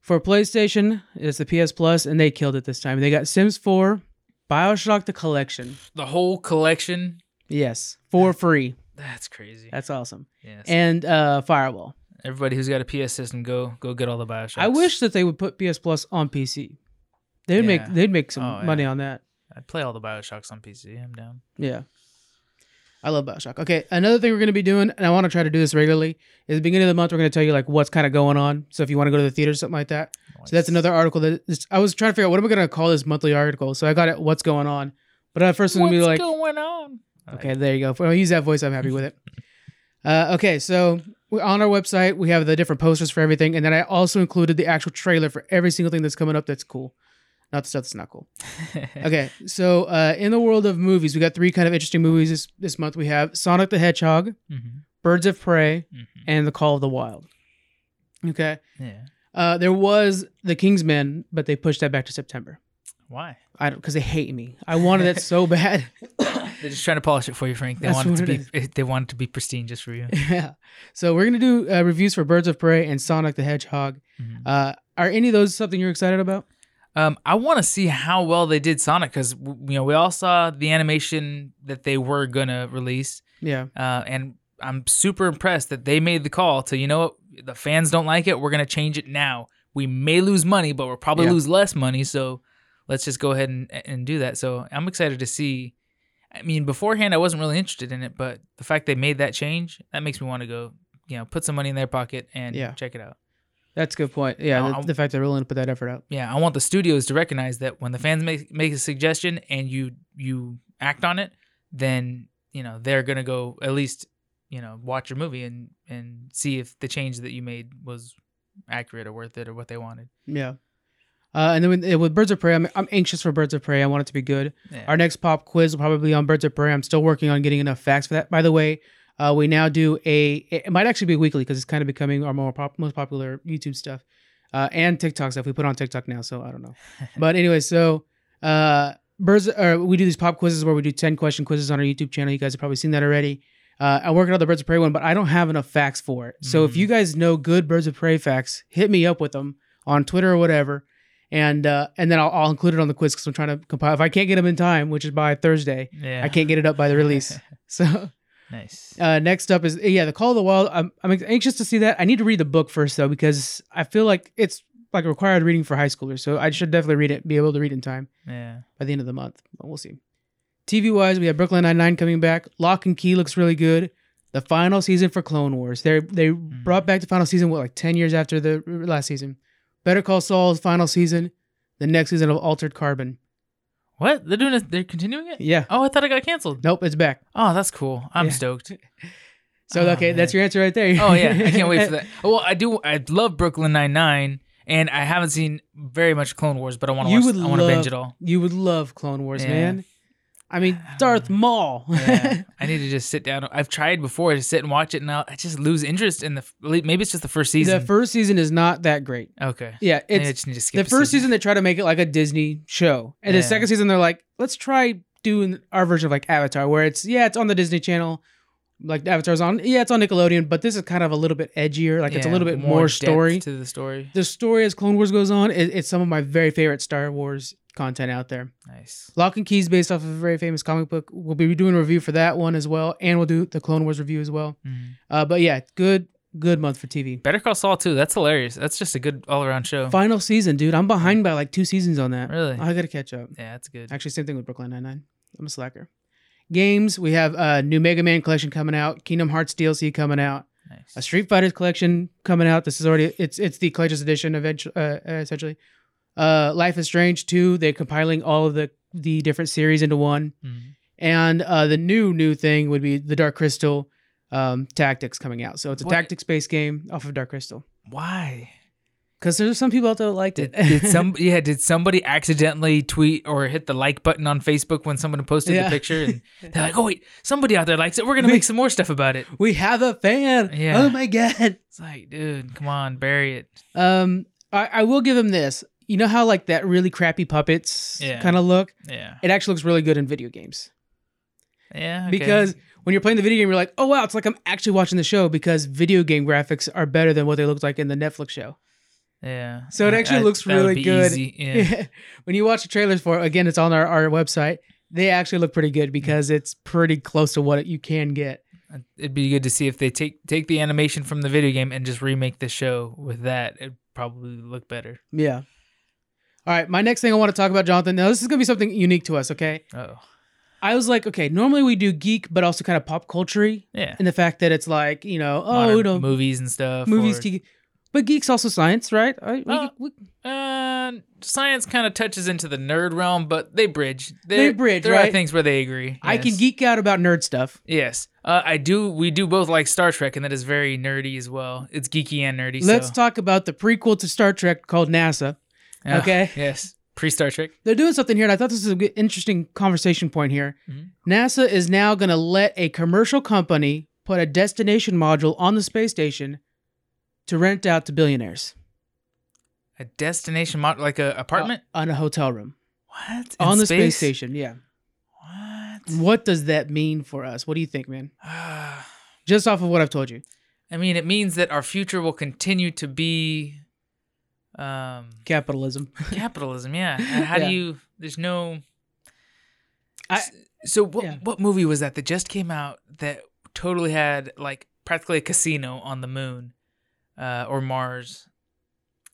A: For PlayStation, it's the PS Plus, and they killed it this time. They got Sims 4, Bioshock the Collection.
B: The whole collection.
A: Yes, for free.
B: That's crazy.
A: That's awesome.
B: yes.
A: And uh, Firewall.
B: Everybody who's got a PS system, go go get all the Bioshocks.
A: I wish that they would put PS Plus on PC. They'd
B: Yeah.
A: make they'd make some
B: Oh,
A: money
B: yeah.
A: on that.
B: I'd play all the Bioshocks on PC. I'm down.
A: Yeah. I love Bioshock. Okay, another thing we're going to be doing, and I want to try to do this regularly, is the beginning of the month we're going to tell you like what's kind of going on. So if you want to go to the theater or something like that. So that's another article that is, I was trying to figure out what am I going to call this monthly article. So I got it. What's going on? But at first I'm going to be like, what's
B: going on?
A: okay, there you go. If I use that voice, I'm happy with it. *laughs* Uh, okay, so on our website we have the different posters for everything, and then I also included the actual trailer for every single thing that's coming up that's cool. Not the stuff that's not cool. Okay, so uh, in the world of movies, we got three kind of interesting movies this, this month. We have Sonic the Hedgehog,
B: Mhm,
A: Birds of Prey,
B: mhm.
A: and The Call of the Wild. Okay,
B: Yeah.
A: uh, there was The Kingsman, but they pushed that back to September.
B: Why?
A: I don't because they hate me. I wanted it so bad. *laughs*
B: They're just trying to polish it for you, Frank. They
A: That's
B: want it to
A: what
B: be.
A: it *laughs*
B: They want it to be pristine just for you. *laughs*
A: yeah. So we're gonna do uh, reviews for Birds of Prey and Sonic the Hedgehog.
B: Mhm.
A: Uh, are any of those something you're excited about?
B: Um, I want to see how well they did Sonic because you know we all saw the animation that they were gonna release,
A: Yeah.
B: uh, and I'm super impressed that they made the call to you know what the fans don't like it. We're gonna change it now. We may lose money, but we'll probably
A: Yeah.
B: lose less money. So let's just go ahead and and do that. So I'm excited to see. I mean, beforehand I wasn't really interested in it, but the fact they made that change that makes me want to go. You know, put some money in their pocket and
A: Yeah.
B: check it out.
A: That's a good point. Yeah, the, the fact they're willing to put that effort out.
B: yeah, I want the studios to recognize that when the fans make make a suggestion and you you act on it, then you know they're gonna go at least you know watch your movie and and see if the change that you made was accurate or worth it or what they wanted.
A: Yeah. Uh, and then with, with Birds of Prey, I'm, I'm anxious for Birds of Prey. I want it to be good.
B: Yeah.
A: Our next pop quiz will probably be on Birds of Prey. I'm still working on getting enough facts for that. By the way, uh, we now do a. It might actually be weekly because it's kind of becoming our more pop, most popular YouTube stuff, uh, and TikTok stuff. We put on TikTok now, so I don't know. *laughs* but anyway, so uh, Birds. Or we do these pop quizzes where we do ten question quizzes on our YouTube channel. You guys have probably seen that already. Uh, I'm working on the Birds of Prey one, but I don't have enough facts for it. So if
B: Mm.
A: you guys know good Birds of Prey facts, hit me up with them on Twitter or whatever, and uh, and then I'll, I'll include it on the quiz because I'm trying to compile. If I can't get them in time, which is by Thursday,
B: yeah,
A: I can't get it up by the release. *laughs* so
B: nice.
A: uh, next up is yeah, the Call of the Wild. I'm I'm anxious to see that. I need to read the book first though because I feel like it's like required reading for high schoolers. So I should definitely read it, be able to read in time
B: Yeah,
A: by the end of the month. But we'll see. TV wise, we have Brooklyn Nine Nine coming back. Locke and Key looks really good. The final season for Clone Wars. They they brought back the final season what like ten years after the last season. Better Call Saul's final season. The next season of Altered Carbon.
B: What they're doing? It, they're continuing it.
A: Yeah.
B: Oh, I thought it got canceled.
A: Nope, it's back.
B: Oh, that's cool. I'm
A: Yeah.
B: stoked. *laughs*
A: So
B: Oh,
A: okay,
B: man.
A: that's your answer right there.
B: Oh yeah, I can't wait for *laughs* that. Oh, well, I do. I love Brooklyn Nine Nine, and I haven't seen very much Clone Wars, but I want to
A: You
B: watch.
A: would
B: I want to binge it all.
A: You would love Clone Wars,
B: Yeah.
A: man. I mean, Darth *sighs* Maul.
B: yeah, I need to just sit down. I've tried before to sit and watch it, and I'll, I just lose interest in the. Maybe it's just the first season.
A: the first season is not that great.
B: okay,
A: Yeah,
B: Maybe I
A: it's
B: just need to skip
A: the first season. They try to make it like a Disney show, and
B: Yeah.
A: the second season they're like, let's try doing our version of like Avatar, where it's yeah, it's on the Disney Channel, like Avatar's on yeah, it's on Nickelodeon, but this is kind of a little bit edgier. Like it's a little bit more,
B: depth
A: story.
B: to the story.
A: The story as Clone Wars goes on, it, it's some of my very favorite Star Wars content out there.
B: Nice.
A: Locke and Keys, based off of a very famous comic book. We'll be doing a review for that one as well, and we'll do the Clone Wars review as well.
B: Mhm.
A: Uh, but yeah, good, good month for TV.
B: Better Call Saul too. That's hilarious. That's just a good all around show.
A: Final season, dude. I'm behind by like two seasons on that.
B: Really?
A: I gotta catch up.
B: Yeah, that's good.
A: Actually, same thing with Brooklyn Nine Nine. I'm a slacker. Games, we have a new Mega Man collection coming out, Kingdom Hearts DLC coming out,
B: Nice.
A: a Street Fighters collection coming out. This is already it's it's the collector's edition eventually, uh, uh, essentially. Uh, Life is Strange 2, they're compiling all of the the different series into one.
B: Mhm.
A: And uh, the new new thing would be the Dark Crystal um, Tactics coming out. So it's a
B: What?
A: tactics based game off of Dark Crystal.
B: Why?
A: Because there's some people out there that liked
B: Did,
A: it.
B: did some *laughs* yeah? Did somebody accidentally tweet or hit the like button on Facebook when someone posted
A: Yeah.
B: the picture? And *laughs* they're like, "Oh wait, somebody out there likes it. We're gonna
A: We-
B: make some more stuff about it."
A: we have a fan.
B: Yeah.
A: Oh my god. *laughs*
B: It's like, dude, come on, bury it.
A: Um, I, I will give him this. You know how like that really crappy puppets
B: Yeah.
A: kind of look.
B: Yeah,
A: It actually looks really good in video games
B: yeah. okay.
A: because when you're playing the video game, you're like, oh wow, it's like I'm actually watching the show because video game graphics are better than what they looked like in the Netflix show.
B: Yeah.
A: So it
B: Uh,
A: actually
B: that-
A: looks really good. *laughs*
B: Yeah.
A: when you watch the trailers for it, again, it's on our, our website. They actually look pretty good because it's pretty close to what you can get.
B: It'd be good to see if they take take the animation from the video game and just remake the show with that. It'd probably look better.
A: Yeah. All right, my next thing I want to talk about, Jonathan. Now, this is gonna be something unique to us. Okay,
B: Oh.
A: I was like, okay, normally we do geek, but also kind of pop culture
B: Yeah.
A: in the fact that it's like, you know, oh, we don't
B: movies and stuff.
A: movies,
B: or-.
A: But geek's also science, right? I, we,
B: Uh,
A: we,
B: Uh, science kind of touches into the nerd realm, but they bridge.
A: They
B: There-
A: bridge,
B: There are things where they agree.
A: I can geek out about nerd stuff.
B: Yes, uh, I do. We do both like Star Trek, and that is very nerdy as well. It's geeky and nerdy.
A: Let's
B: so.
A: talk about the prequel to Star Trek called NASA.
B: Ah,
A: okay.
B: Yes, pre Star Trek.
A: They're doing something here, and I thought this was an interesting conversation point here.
B: Mhm.
A: NASA is now going to let a commercial company put a destination module on the space station to rent out to billionaires
B: A destination mod, like a apartment.
A: Uh, on a hotel room
B: what In
A: on the space station. Yeah.
B: What?
A: What does that mean for us? What do you think, man? *sighs* Just off of what I've told you.
B: I mean, it means that our future will continue to be um,
A: Capitalism. *laughs*
B: capitalism. Yeah. How
A: Yeah.
B: do you? There's no.
A: I-
B: so what?
A: yeah.
B: What movie was that that just came out that totally had like practically a casino on the moon, uh, or Mars,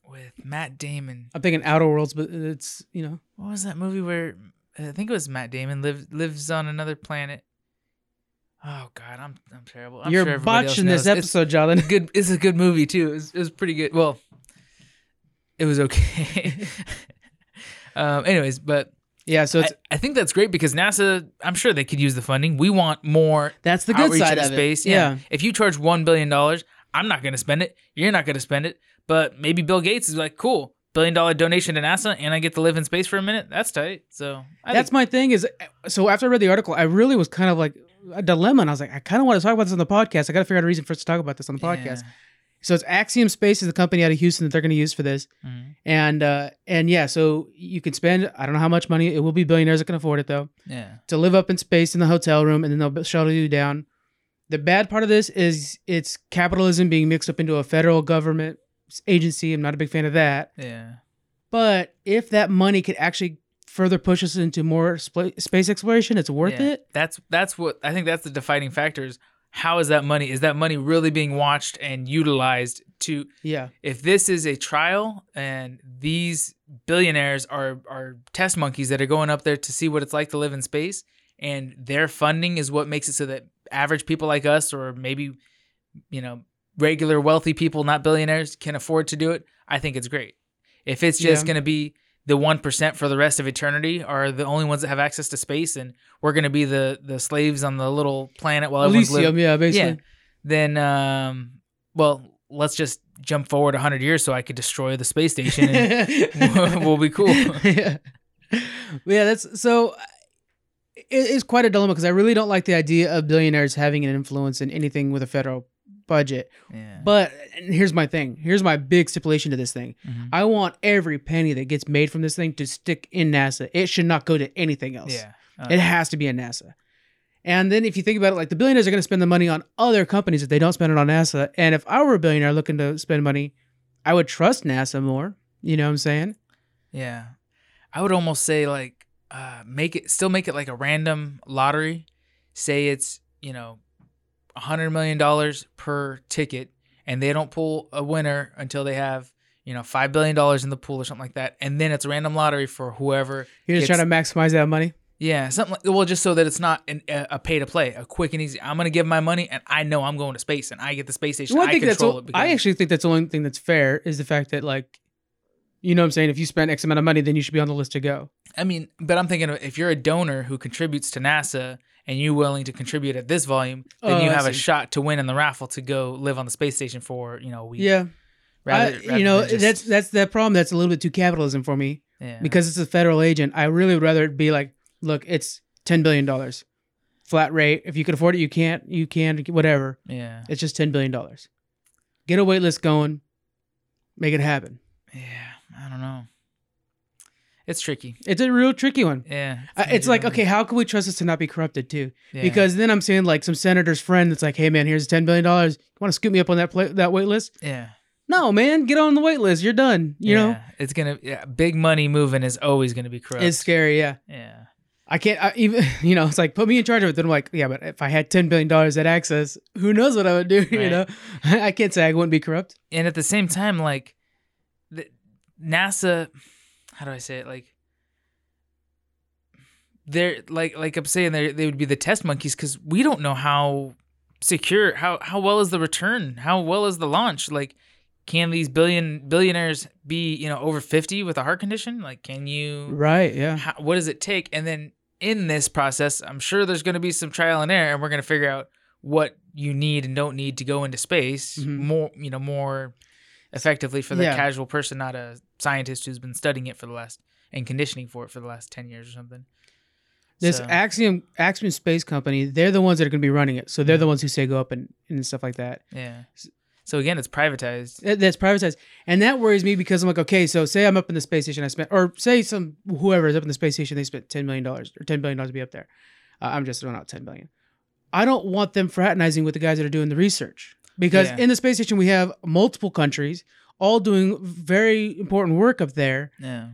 B: with Matt Damon?
A: I'm thinking Outer Worlds, but it's, you know,
B: What was that movie where I think it was Matt Damon lives lives on another planet? Oh God, I'm I'm terrible. I'm
A: you're
B: sure
A: botching this.
B: It's-
A: episode, Jonathan.
B: good. It's a good movie too. It was, it was pretty good. Well, it was okay. *laughs* um. Anyways, but
A: yeah, so
B: I,
A: it's
B: I think that's great because NASA. I'm sure they could use the funding. We want more
A: that's the good side of
B: space.
A: it. Yeah.
B: If you charge one billion dollars, I'm not going to spend it. You're not going to spend it. But maybe Bill Gates is like, cool, billion dollar donation to NASA, and I get to live in space for a minute. That's tight. So I
A: That's
B: think,
A: my thing is so after I read the article, I really was kind of like a dilemma and I was like, I kind of want to talk about this on the podcast. I got to figure out a reason for us to talk about this on the podcast. So it's Axiom Space is the company out of Houston that they're going to use for this.
B: Yeah. Mhm.
A: And uh and yeah, so you can spend I don't know how much money. It will be billionaires that can afford it though
B: Yeah.
A: to live up in space in the hotel room, and then they'll shuttle you down. The bad part of this is it's capitalism being mixed up into a federal government agency. I'm not a big fan of that.
B: Yeah.
A: But if that money could actually further push us into more sp- space exploration, it's worth
B: Yeah.
A: it.
B: That's that's what I think. That's the defining factor. Is how is that money? Is that money really being watched and utilized to?
A: Yeah.
B: If this is a trial and these billionaires are are test monkeys that are going up there to see what it's like to live in space, and their funding is what makes it so that average people like us, or maybe you know regular wealthy people, not billionaires, can afford to do it. I think it's great. If it's just
A: Yeah.
B: going to be the one percent for the rest of eternity are the only ones that have access to space, and we're going to be the the slaves on the little planet while everyone's
A: Elysium,
B: living.
A: yeah, basically.
B: Yeah. Then, um, well, let's just jump forward hundred years so I could destroy the space station, and *laughs* *laughs* we'll be cool. *laughs*
A: yeah. yeah, that's so. It, it's quite a dilemma because I really don't like the idea of billionaires having an influence in anything with a federal budget.
B: Yeah.
A: But and here's my thing. Here's my big stipulation to this thing.
B: Mhm.
A: I want every penny that gets made from this thing to stick in NASA. It should not go to anything else.
B: yeah. Uh,
A: It has to be in NASA. And then if you think about it, like the billionaires are going to spend the money on other companies if they don't spend it on NASA. And if I were a billionaire looking to spend money, I would trust NASA more. You know what I'm saying?
B: Yeah. I would almost say like uh make it still make it like a random lottery. Say it's, you know, a hundred million dollars per ticket and they don't pull a winner until they have, you know, five billion dollars in the pool or something like that. And then it's a random lottery for whoever
A: You're just
B: gets-
A: trying to maximize that money.
B: Yeah, something like well, just so that it's not an, a, a pay to play, a quick and easy. I'm gonna give my money, and I know I'm going to space, and I get the space station.
A: Well, I
B: I,
A: think that's.
B: control
A: o-
B: it. Because,
A: I actually think that's the only thing that's fair is the fact that like, you know, what I'm saying if you spend X amount of money, then you should be on the list to go.
B: I mean, but I'm thinking if you're a donor who contributes to NASA and you're willing to contribute at this volume, then
A: Oh,
B: you have a shot to win in the raffle to go live on the space station for you know a week.
A: Yeah,
B: rather,
A: I-
B: rather
A: you know,
B: just-
A: that's that's that problem. That's a little bit too capitalism for me
B: yeah.
A: because it's a federal agent. I really would rather it be like, look, it's ten billion dollars, flat rate. If you can afford it, you can't. You can. Whatever.
B: yeah,
A: It's just ten billion dollars. Get a wait list going. Make it happen.
B: yeah. I don't know. It's tricky.
A: It's a real tricky one.
B: Yeah,
A: Uh, It's like, okay, how can we trust this to not be corrupted too?
B: Yeah.
A: Because then I'm seeing like some senator's friend that's like, hey man, here's ten billion dollars. You want to scoop me up on that pla that wait list?
B: yeah,
A: No, man, get on the wait list. You're done. You know,
B: Yeah, it's gonna yeah, big money moving is always gonna be corrupt.
A: it's scary. Yeah,
B: yeah,
A: I can't I, even. *laughs* You know, it's like put me in charge of it. Then I'm like, yeah, but if I had ten billion dollars at Access, who knows what I would do? *laughs* You know, *laughs* I can't say I wouldn't be corrupt.
B: and at the same time, like NASA, how do I say it? Like they're like like I'm saying they they would be the test monkeys because we don't know how secure how how well is the return how well is the launch like can these billion billionaires be you know over 50 with a heart condition like can you
A: Right. Yeah.
B: how, what does it take and then in this process i'm sure there's going to be some trial and error and we're going to figure out what you need and don't need to go into space
A: Mhm.
B: more you know more effectively for the
A: Yeah.
B: casual person not a scientist who's been studying it for the last and conditioning for it for the last 10 years or something
A: This
B: So-
A: Axiom Axiom Space Company, they're the ones that are going to be running it. So they're the ones who say go up and, and stuff like that.
B: yeah so again it's privatized
A: That- That's privatized, and that worries me because I'm like, okay, so say I'm up in the space station, I spent, or say some whoever is up in the space station, they spent ten million dollars or ten billion dollars to be up there. Uh, I'm just throwing out ten billion. I don't want them fraternizing with the guys that are doing the research because
B: Yeah.
A: in the space station we have multiple countries all doing very important work up there.
B: yeah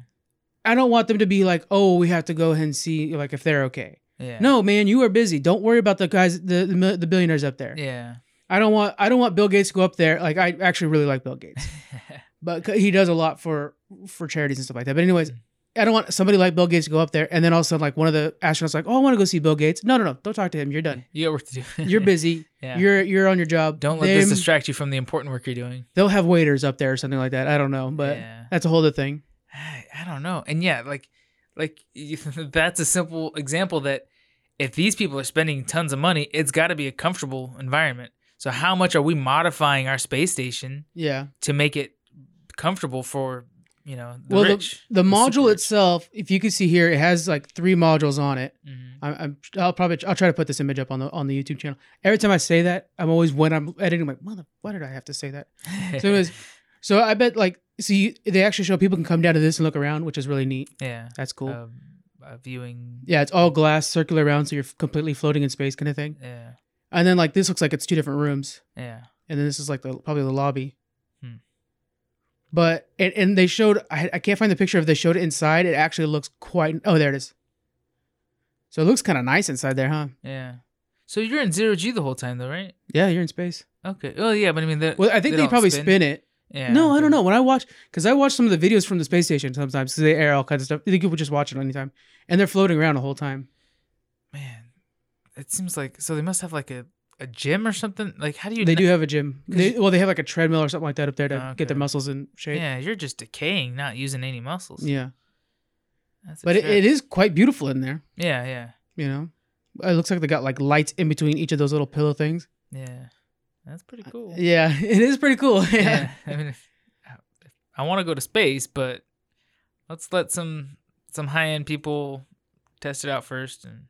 A: I don't want them to be like, oh, we have to go ahead and see like if they're okay.
B: yeah
A: No, man, you are busy. Don't worry about the guys, the the, the billionaires up there.
B: yeah
A: I don't want I don't want Bill Gates to go up there. Like I actually really like Bill Gates, *laughs* but he does a lot for for charities and stuff like that. But anyways, I don't want somebody like Bill Gates to go up there and then all of a sudden like one of the astronauts like, oh, I want to go see Bill Gates. No, no, no, don't talk to him. You're done.
B: you got work to do
A: You're busy. *laughs*
B: yeah
A: You're you're on your job.
B: don't let this distract you from the important work you're doing
A: They'll have waiters up there or something like that. I don't know, but
B: yeah
A: that's a whole other thing.
B: I, I don't know. And yeah, like like *laughs* that's a simple example that if these people are spending tons of money, it's got to be a comfortable environment. So how much are we modifying our space station
A: Yeah.
B: to make it comfortable for, you know, the
A: well,
B: rich?
A: the, the module itself, if you can see here, it has like three modules on it.
B: Mhm.
A: I'm, I'm I'll probably I'll try to put this image up on the on the YouTube channel. Every time I say that, I'm always when I'm editing, I'm like, mother, why did I have to say that? So anyways, *laughs* so I bet like see they actually show people can come down to this and look around, which is really neat.
B: yeah.
A: That's cool.
B: Um, uh, viewing.
A: yeah, it's all glass, circular around, so you're completely floating in space, kind of thing.
B: Yeah.
A: And then like this looks like it's two different rooms,
B: Yeah.
A: and then this is like the probably the lobby. But and, and they showed I, I can't find the picture if they showed it inside. It actually looks quite. Oh, there it is. So it looks kind of nice inside there, huh?
B: Yeah. So you're in zero G the whole time, though, right?
A: Yeah, you're in space.
B: Okay. Oh yeah, but I mean,
A: Well, I think they,
B: don't
A: probably spin, it.
B: Yeah.
A: no, I don't know. When I watch, because I watch some of the videos from the space station sometimes, because they air all kinds of stuff. Think people just watch it anytime, and they're floating around the whole time.
B: Man, it seems like so they must have like a, a gym or something. Like, how do you?
A: They
B: kn-
A: do have a gym. They, well, they have like a treadmill or something like that up there to
B: Oh,
A: get their muscles in shape.
B: Yeah, you're just decaying, not using any muscles.
A: Yeah,
B: That's
A: but it, it is quite beautiful in there.
B: Yeah, yeah,
A: You know, it looks like they got like lights in between each of those little pillow things.
B: yeah. That's pretty uh, cool.
A: Yeah, *laughs* it is pretty cool.
B: Yeah.
A: yeah. *laughs*
B: I mean, if, if I want to go to space, but let's let some some high end people test it out first. And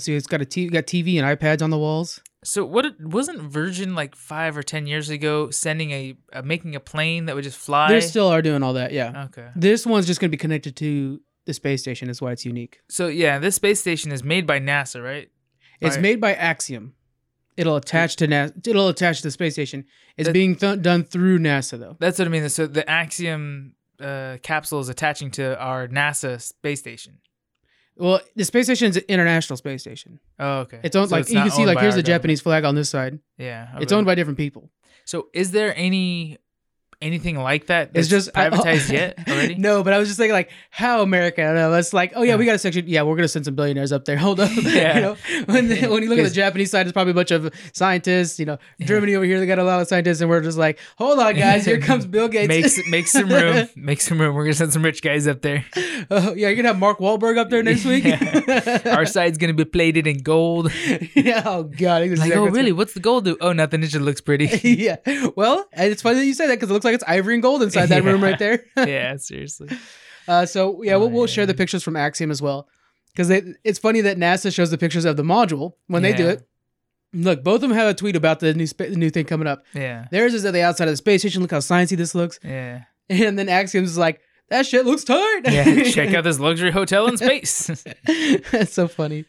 A: see, it's got a TV, got TV and iPads on the walls.
B: so, what it- wasn't Virgin like five or ten years ago sending a, making a plane that would just fly?
A: They still are doing all that. Yeah,
B: okay.
A: this one's just gonna be connected to the space station. Is why it's unique.
B: So yeah, this space station is made by NASA, right?
A: It's
B: Right.
A: made by Axiom. It'll attach to NASA. It'll attach to the space station. It's
B: That-
A: being th- done through NASA though.
B: That's what I mean. So the Axiom uh, capsule is attaching to our NASA space station.
A: Well, the space station is an international space station.
B: Oh, okay.
A: It's owned
B: So
A: like you
B: not
A: can see
B: owned
A: like
B: by
A: here's
B: our
A: the
B: government.
A: Japanese flag on this side.
B: Yeah.
A: It's
B: okay.
A: owned by different people.
B: So is there any anything like that?
A: It's
B: that's
A: just I- oh.
B: privatized yet *laughs* already?
A: no, but I was just thinking like how America. I don't know. It's like oh yeah,
B: Yeah.
A: we got a section. Yeah, we're gonna send some billionaires up there. *laughs* Hold up. *laughs*
B: Yeah.
A: you know, when the, when you look at the Japanese side, it's probably a bunch of scientists. You know,
B: Yeah.
A: Germany over here they got a lot of scientists, and we're just like hold on guys, here comes Bill Gates.
B: Make make some room. Make some room. We're gonna send some rich guys up there.
A: Oh, yeah, you're gonna have Mark Wahlberg up there next week.
B: Our side's gonna be plated in gold.
A: yeah, oh god.
B: Like, oh really? What's the gold do? Oh, nothing. It just looks pretty.
A: yeah. Well, and it's funny that you say that because it looks like it's ivory and gold inside that room right there. *laughs* *laughs*
B: yeah, seriously.
A: Uh, so yeah, we'll,
B: Oh,
A: we'll share the pictures from Axiom as well, because it's funny that NASA shows the pictures of the module when they do it. Look, both of them have a tweet about the new spa- the new thing coming up.
B: Yeah.
A: Theirs is at the outside of the space station. Look how sciencey this looks,
B: Yeah.
A: and then Axiom's is like, that shit looks tight.
B: Yeah. Check *laughs* out this luxury hotel in space.
A: That's so funny.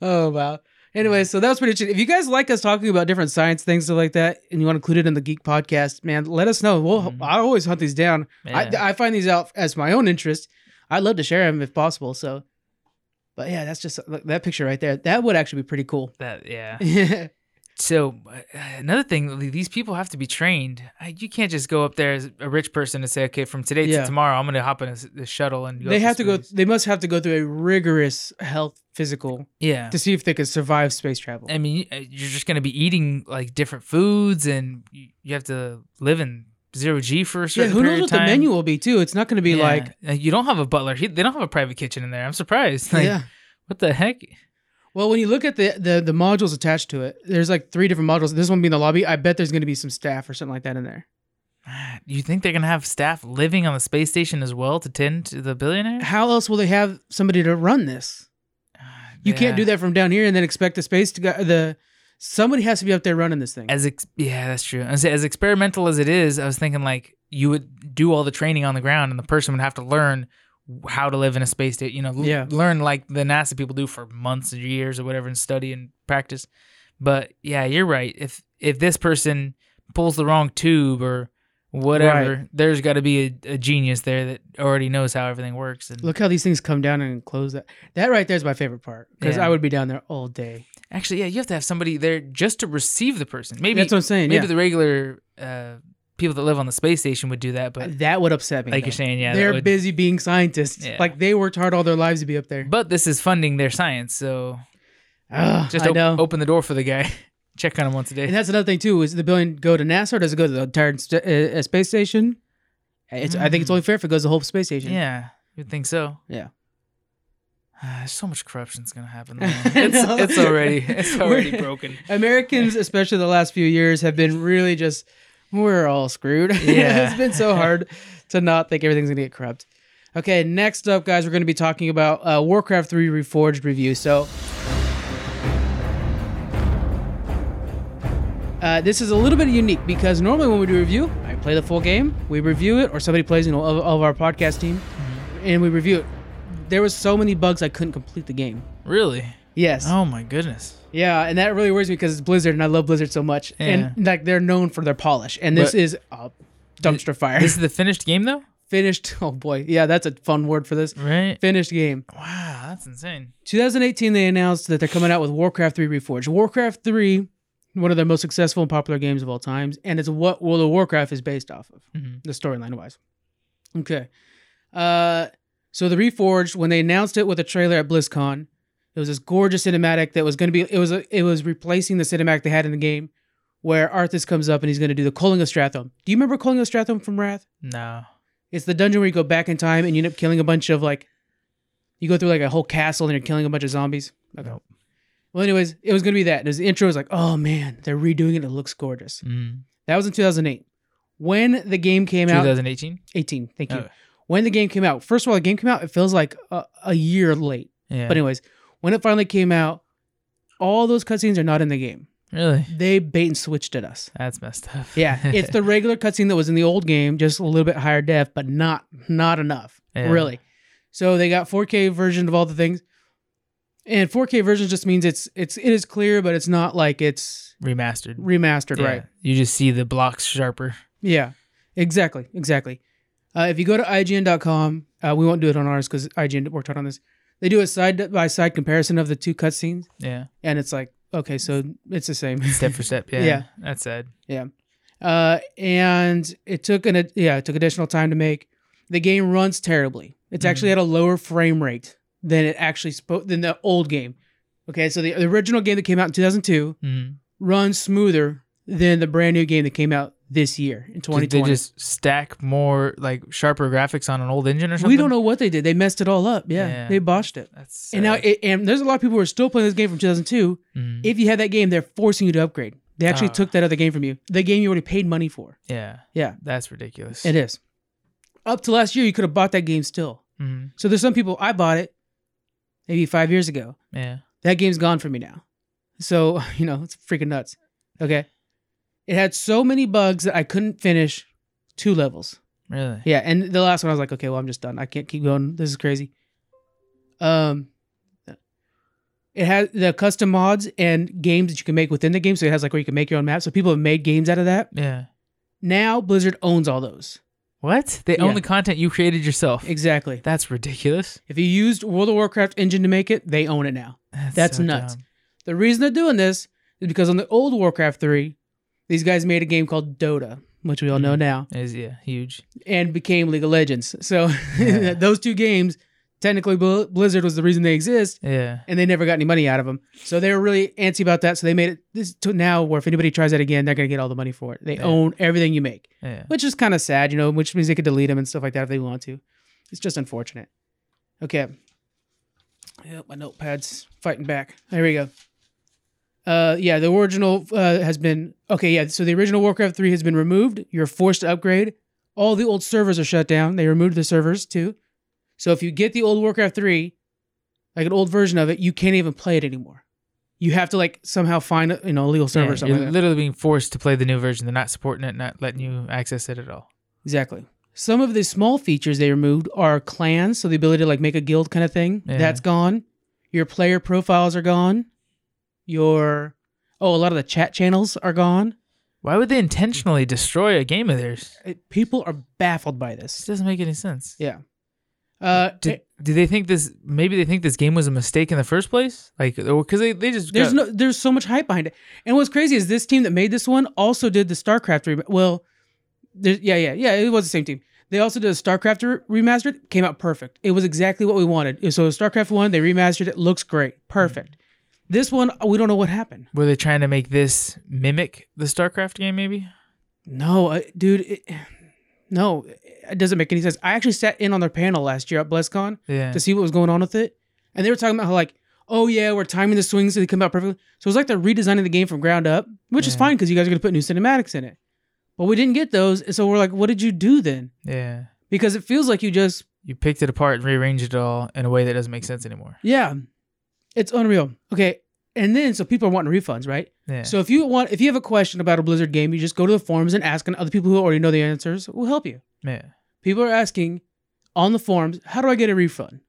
A: Oh wow. Anyway, so that was pretty interesting. If you guys like us talking about different science things, stuff like that, and you want to include it in the Geek Podcast, man, let us know. We'll,
B: Mhm.
A: I always hunt these down. I, I find these out as my own interest. I'd love to share them if possible. So, but yeah, that's just look, that picture right there. That would actually be pretty cool.
B: that yeah. *laughs* So uh, another thing, these people have to be trained. You can't just go up there as a rich person and say, "Okay, from today
A: Yeah.
B: to tomorrow, I'm going to hop in a, the shuttle and go."
A: they have to go. They must have to go through a rigorous health physical
B: Yeah.
A: to see if they could survive space travel.
B: I mean, uh, you're just going to be eating like different foods, and you, have to live in zero g for a certain Yeah,
A: who knows what the menu will be too? It's not going to be
B: Yeah.
A: like
B: Uh, you don't have a butler. He, they don't have a private kitchen in there. I'm surprised. *laughs* Like,
A: yeah.
B: what the heck?
A: Well, when you look at the, the the modules attached to it, there's like three different modules. This one being the lobby. I bet there's going to be some staff or something like that in there.
B: Ah, you think they're going to have staff living on the space station as well to tend to the billionaire?
A: How else will they have somebody to run this? Ah, you can't do that from down here and then expect the space to go. The somebody has to be up there running this thing.
B: As ex- yeah, that's true. Say as experimental as it is, I was thinking like you would do all the training on the ground, and the person would have to learn how to live in a space station. You know, l-
A: Yeah.
B: learn like the NASA people do for months and years or whatever, and study and practice. But yeah, you're right. If if this person pulls the wrong tube or whatever, there's got to be a, a genius there that already knows how everything works. And
A: Look how these things come down and close that. That right there is my favorite part because
B: Yeah.
A: I would be down there all day.
B: actually, yeah, you have to have somebody there just to receive the person. Maybe
A: That's what I'm saying.
B: maybe
A: yeah.
B: the regular uh, people that live on the space station would do that, but
A: that would upset me.
B: like
A: though.
B: you're saying, yeah,
A: they're
B: would-
A: busy being scientists.
B: Yeah.
A: Like they worked hard all their lives to be up there.
B: But this is funding their science, so
A: Ugh,
B: just op- open the door for the guy. *laughs* Check on him once a day.
A: And that's another thing too. Is the billion go to NASA or does it go to the entire st- uh, uh, space station? It's, I think it's
B: Mm.
A: only fair if it goes to the whole space station.
B: yeah, you'd think so.
A: Yeah. *sighs*
B: Ah, so much corruption's gonna happen. *laughs* It's
A: know.
B: it's already it's already broken. *laughs*
A: Americans, especially the last few years, have been really just we're all screwed. *laughs*
B: Yeah.
A: it's been so hard to not think everything's gonna get corrupt. Okay, next up, guys, we're gonna be talking about uh, Warcraft 3 Reforged review. So uh, this is a little bit unique because normally when we do a review, I play the full game, we review it, or somebody plays, you know, of, of our podcast team, and we review it. There was so many bugs I couldn't complete the game.
B: Really?
A: Yes.
B: Oh my goodness.
A: Yeah, and that really worries me because it's Blizzard, and I love Blizzard so much, and like they're known for their polish, and this
B: But-
A: is a dumpster fire.
B: This is the finished game though, *laughs*
A: Finished. Oh boy, yeah, that's a fun word for this.
B: right?
A: Finished game.
B: Wow, that's insane.
A: 2018, they announced that they're coming out with Warcraft 3 Reforged. Warcraft 3, one of their most successful and popular games of all times, and it's what World of Warcraft is based off of,
B: Mhm.
A: the storyline wise. Okay. Uh, so the Reforged, when they announced it with a trailer at BlizzCon, it was this gorgeous cinematic that was going to be. It was a, it was replacing the cinematic they had in the game, where Arthas comes up and he's going to do the Culling of Stratholme. Do you remember Culling of Stratholme from Wrath?
B: No.
A: It's the dungeon where you go back in time and you end up killing a bunch of like, you go through like a whole castle and you're killing a bunch of zombies. Okay.
B: Nope.
A: Well, anyways, it was gonna be that. And his intro was like, oh man, they're redoing it. It looks gorgeous.
B: Mm.
A: That was in 2008. When the game came out,
B: 2018.
A: 18. Thank you.
B: Okay.
A: When the game came out, first of all, the game came out. It feels like a, a year late.
B: Yeah.
A: But anyways, when it finally came out, all those cutscenes are not in the game.
B: really,
A: They bait and switched at us.
B: that's messed up.
A: Yeah, it's the *laughs* regular cutscene that was in the old game, just a little bit higher def, but not not enough,
B: Yeah.
A: really. So they got 4K version of all the things, and 4K version just means it's it's it is clear, but it's not like it's
B: remastered.
A: remastered,
B: Yeah.
A: right?
B: You just see the blocks sharper.
A: Yeah, exactly, exactly. Uh, if you go to IGN.com, uh, we won't do it on ours because IGN worked hard on this. They do a side by side comparison of the two cutscenes,
B: Yeah.
A: and it's like, okay, so it's the same. *laughs*
B: Step for step. Yeah.
A: Yeah.
B: That's sad. Yeah.
A: Uh, and it took an yeah, it took additional time to make. The game runs terribly. It's actually at a lower frame rate than it actually spoke than the old game. Okay, so the, the original game that came out in 2002
B: Mm-hmm.
A: runs smoother than the brand new game that came out this year in
B: Did
A: 2020.
B: they just stack more like sharper graphics on an old engine or something?
A: we don't know what they did. They messed it all up. Yeah,
B: Yeah.
A: they botched it.
B: That's
A: And now, it, and there's a lot of people who are still playing this game from 2002.
B: Mhm.
A: If you had that game, they're forcing you to upgrade. They actually
B: Ah.
A: took that other game from you. The game you already paid money for.
B: yeah.
A: Yeah,
B: That's ridiculous.
A: it is. Up to last year, you could have bought that game still.
B: Mhm.
A: So there's some people I bought it maybe five years ago.
B: Yeah.
A: That game's gone for me now. So *laughs* you know it's freaking nuts. Okay, it had so many bugs that I couldn't finish two levels.
B: Really.
A: Yeah, and the last one I was like, okay, well I'm just done. I can't keep going. This is crazy. Um, It has the custom mods and games that you can make within the game. So it has like where you can make your own map. So people have made games out of that.
B: Yeah.
A: Now Blizzard owns all those.
B: What? They
A: Yeah.
B: own the content you created yourself.
A: Exactly.
B: That's ridiculous.
A: If you used World of Warcraft engine to make it, they own it now. That's
B: so
A: nuts.
B: dumb.
A: The reason they're doing this is because on the old Warcraft 3, these guys made a game called Dota, which we all know mm-hmm.
B: now, Is yeah, huge.
A: and became League of Legends. So
B: Yeah. *laughs*
A: those two games, technically Bl- Blizzard was the reason they exist,
B: Yeah.
A: and they never got any money out of them. So they were really antsy about that. So they made it this to now where if anybody tries that again, they're going to get all the money for it. They
B: Yeah.
A: own everything you make,
B: Yeah.
A: which is kind of sad, you know, which means they could delete them and stuff like that if they want to. It's just unfortunate. Okay. Yep, my notepad's fighting back. There we go. Uh, yeah, the original uh, has been okay. Yeah, so the original Warcraft three has been removed. You're forced to upgrade. All the old servers are shut down. They removed the servers too. So if you get the old Warcraft three, like an old version of it, you can't even play it anymore. You have to like somehow find a you know a legal server
B: Yeah,
A: or something.
B: you're
A: like
B: literally being forced to play the new version. They're not supporting it, not letting you access it at all.
A: Exactly. Some of the small features they removed are clans, so the ability to like make a guild kind of thing.
B: Yeah.
A: That's gone. Your player profiles are gone. Your oh, a lot of the chat channels are gone.
B: Why would they intentionally destroy a game of theirs?
A: It- people are baffled by
B: This
A: this.
B: doesn't make any sense.
A: Yeah. Uh,
B: Did, do they think this? Maybe they think this game was a mistake in the first place, like because they, they just
A: there's
B: got-
A: no there's so much hype behind it. And what's crazy is this team that made this one also did the StarCraft rem- well, yeah, yeah, yeah, it was the same team. They also did a StarCraft re- remastered, came out perfect. It was exactly what we wanted. So StarCraft 1, they remastered it, looks great. Perfect. This one, we don't know what happened.
B: were they trying to make this mimic the StarCraft game? Maybe.
A: No, uh, dude, it, no, it doesn't make any sense. I actually sat in on their panel last year at BlizzCon
B: Yeah.
A: to see what was going on with it. And they were talking about how like, oh yeah, we're timing the swings so they come out perfectly. So it was like they're redesigning the game from ground up, which is fine because you guys are gonna put new cinematics in it. But we didn't get those, and so we're like, what did you do then?
B: yeah.
A: Because it feels like you just,
B: You picked it apart and rearranged it all in a way that doesn't make sense anymore.
A: yeah, it's unreal. Okay, and then so people are wanting refunds, right?
B: Yeah.
A: So if you want, if you have a question about a Blizzard game, you just go to the forums and ask, and other people who already know the answers will help you.
B: yeah.
A: People are asking on the forums, how do I get a refund?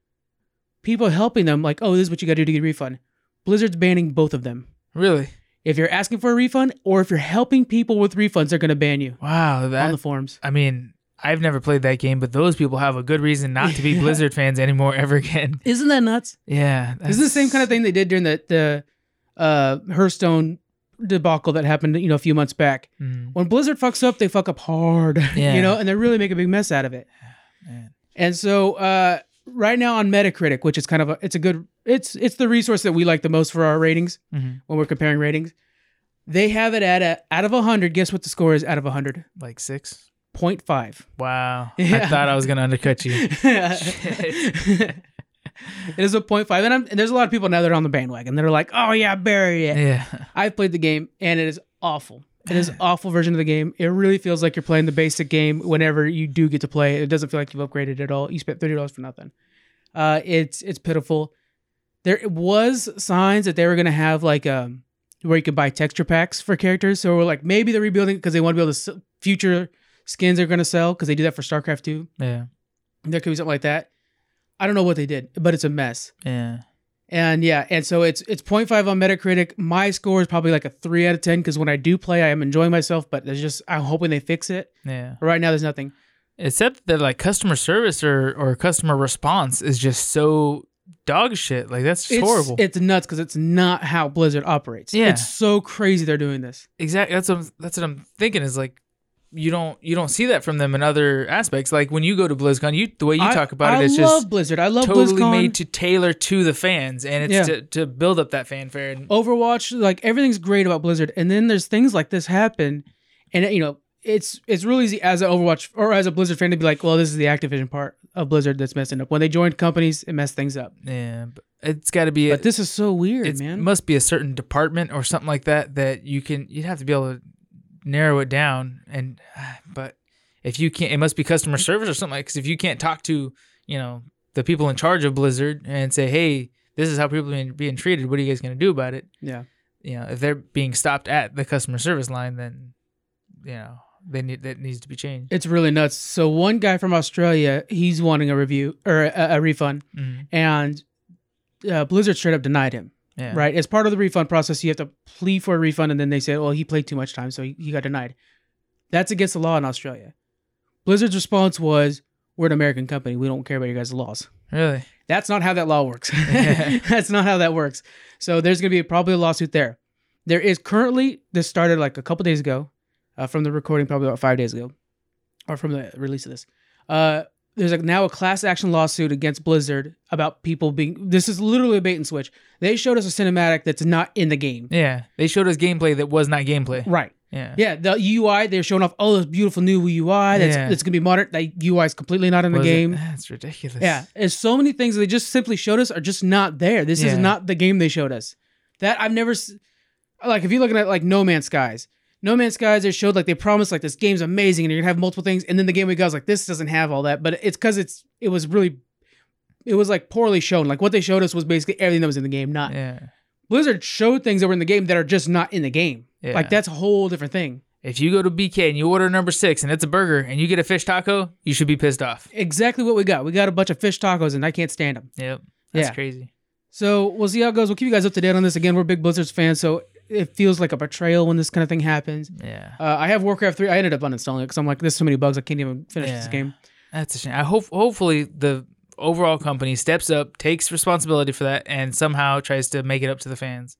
A: People are helping them, like, oh, this is what you got to do to get a refund. Blizzard's banning both of them.
B: Really?
A: If you're asking for a refund or if you're helping people with refunds, they're going to ban you
B: Wow.
A: on the forums.
B: I mean, I've never played that game, but those people have a good reason not to be. *laughs* Blizzard fans anymore ever again.
A: Isn't that nuts?
B: Yeah.
A: This is the same kind of thing they did during the the uh, Hearthstone debacle that happened, you know, a few months back.
B: Mm,
A: When Blizzard fucks up, they fuck up hard, *laughs*
B: Yeah.
A: you know, and they really make a big mess out of it. *sighs*
B: man.
A: And so, uh, right now on Metacritic, which is kind of a, it's a good, it's it's the resource that we like the most for our ratings
B: Mhm.
A: when we're comparing ratings. They have it at a out of hundred. Guess what the score is out of hundred?
B: Like six.
A: Point five.
B: Wow.
A: Yeah. *laughs*
B: I thought I was gonna undercut you. *laughs*
A: it is a point five, and, I'm, and there's a lot of people now that are on the bandwagon. They're like, "Oh yeah, bury it."
B: Yeah.
A: I've played the game, and it is awful. It is an *sighs* awful version of the game. It really feels like you're playing the basic game whenever you do get to play it. Doesn't feel like you've upgraded at all. You spent thirty dollars for nothing. Uh, it's it's pitiful. There was signs that they were gonna have like um where you could buy texture packs for characters. So we're like maybe they're rebuilding because they want to be able to future skins they're gonna sell because they do that for StarCraft two.
B: Yeah.
A: There could be something like that. I don't know what they did, but it's a mess.
B: Yeah.
A: And yeah, and so it's it's 0.5 on Metacritic. My score is probably like a three out of ten because when I do play, I am enjoying myself. But there's just I'm hoping they fix it.
B: Yeah.
A: But right now, there's nothing.
B: Except that like customer service or or customer response is just so dog shit. Like that's just
A: It's,
B: horrible.
A: It's nuts because it's not how Blizzard operates.
B: Yeah.
A: it's so crazy they're doing this.
B: exactly. That's what I'm, that's what I'm thinking. Is like you don't you don't see that from them in other aspects. Like when you go to BlizzCon, you the way you
A: I-
B: talk about
A: I
B: it is just
A: Blizzard. I love
B: totally
A: BlizzCon.
B: made to tailor to the fans, and it's
A: Yeah.
B: to, to build up that fanfare. And
A: Overwatch, like everything's great about Blizzard, and then there's things like this happen, and you know it's it's really easy as an Overwatch or as a Blizzard fan to be like, well, this is the Activision part of Blizzard that's messing up. When they joined companies, it messed things up.
B: yeah, but it's got to be.
A: But this is so weird,
B: it
A: man.
B: must be a certain department or something like that that you can you'd have to be able to narrow it down and *sighs* but if you can't it must be customer service or something like because if you can't talk to you know the people in charge of blizzard and say hey this is how people are being, treated what are you guys going to do about it
A: yeah.
B: you know if they're being stopped at the customer service line then you know they need that needs to be changed
A: It's really nuts. So one guy from Australia, he's wanting a review or a, a refund,
B: Mhm.
A: and uh, Blizzard straight up denied him.
B: Yeah.
A: right? As part of the refund process, you have to plead for a refund, and then they say, "Well, he played too much time, so he, he got denied." That's against the law in Australia. Blizzard's response was, "We're an American company. We don't care about your guys' laws."
B: Really?
A: That's not how that law works. *laughs* *laughs* That's not how that works. So there's going to be probably a lawsuit there. There is currently this started like a couple days ago, uh, from the recording probably about five days ago, or from the release of this. Uh, there's like now a class action lawsuit against Blizzard about people being. This is literally a bait and switch. They showed us a cinematic that's not in the game.
B: Yeah. They showed us gameplay that was not gameplay.
A: Right.
B: Yeah.
A: Yeah, the UI they're showing off all this beautiful new UI that's
B: Yeah.
A: that's gonna be modern. That UI is completely not in the
B: Was it-
A: game.
B: Ah, that's ridiculous.
A: Yeah, there's so many things they just simply showed us are just not there. This
B: Yeah.
A: is not the game they showed us. That I've never like. If you're looking at like No Man's Skies, No Man's Skies, they showed like they promised like this game's amazing and you're gonna have multiple things, and then the game we got was like this doesn't have all that, but it's because it's it was really it was like poorly shown. Like what they showed us was basically everything that was in the game. Not
B: Yeah.
A: Blizzard showed things that were in the game that are just not in the game.
B: Yeah.
A: Like that's a whole different thing.
B: If you go to BK and you order number six and it's a burger and you get a fish taco, you should be pissed off.
A: Exactly what we got. We got a bunch of fish tacos and I can't stand them.
B: Yep. That's
A: Yeah.
B: crazy.
A: So we'll see how it goes. We'll keep you guys up to date on this. Again, we're big Blizzards fans, so it feels like a betrayal when this kind of thing happens.
B: Yeah.
A: Uh, I have Warcraft 3. I ended up uninstalling it because I'm like, there's so many bugs. I can't even finish this game.
B: That's a shame. I hope hopefully the overall company steps up, takes responsibility for that, and somehow tries to make it up to the fans.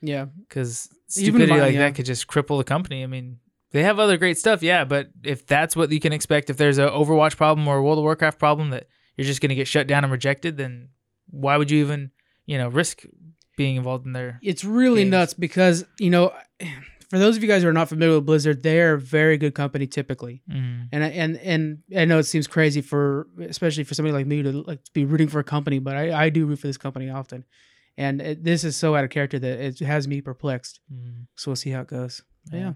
A: Yeah.
B: Because stupidity like
A: yeah.
B: that could just cripple the company. I mean, they have other great stuff, yeah, but if that's what you can expect, if there's a Overwatch problem or a World of Warcraft problem that you're just gonna get shut down and rejected, then why would you even, you know, risk being involved in their
A: It's really
B: Games.
A: nuts because, you know, *sighs* for those of you guys who are not familiar with Blizzard, they're a very good company typically.
B: mm,
A: And I, and and I know it seems crazy for especially for somebody like me to like be rooting for a company, but I, I do root for this company often. And it, this is so out of character that it has me perplexed.
B: mm,
A: So we'll see how it goes.
B: Yeah.
A: yeah.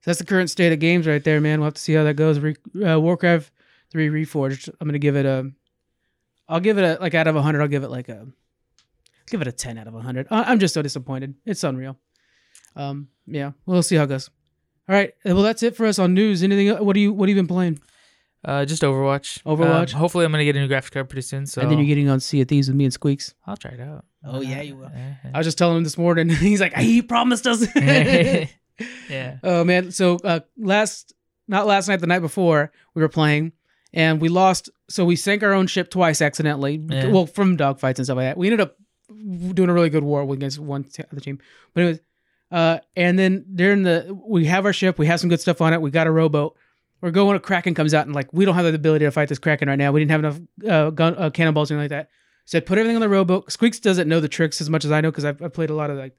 A: So that's the current state of games right there, man. We'll have to see how that goes. Re- uh, Warcraft 3 Reforged. I'm going to give it a I'll give it a like out of 100, I'll give it like a give it a 10 out of 100. I- I'm just so disappointed. It's unreal. Um yeah, we'll see how it goes. All right. uh, Well, that's it for us on news. Anything what do you what have you been playing?
B: Uh, just Overwatch.
A: Overwatch?
B: Um, hopefully, I'm gonna get a new graphics card pretty soon. So
A: And then you're getting on Sea of Thieves with me and Squeaks.
B: I'll try it out.
A: Oh, yeah, you will.
B: Yeah,
A: I was just telling him this morning. *laughs* He's like, he promised us. *laughs*
B: yeah. yeah. *laughs*
A: Oh man! So uh, last, not last night, the night before, we were playing, and we lost. So we sank our own ship twice accidentally.
B: Yeah.
A: Well, from dogfights and stuff like that. We ended up doing a really good war against one t- other team, but anyways. Uh, and then during the, we have our ship. We have some good stuff on it. We got a rowboat. We're going. A kraken comes out, and like we don't have the ability to fight this kraken right now. We didn't have enough uh, gun uh, cannonballs or anything like that. Said put everything on the rowboat. Squeaks doesn't know the tricks as much as I know because I've, I've played a lot of like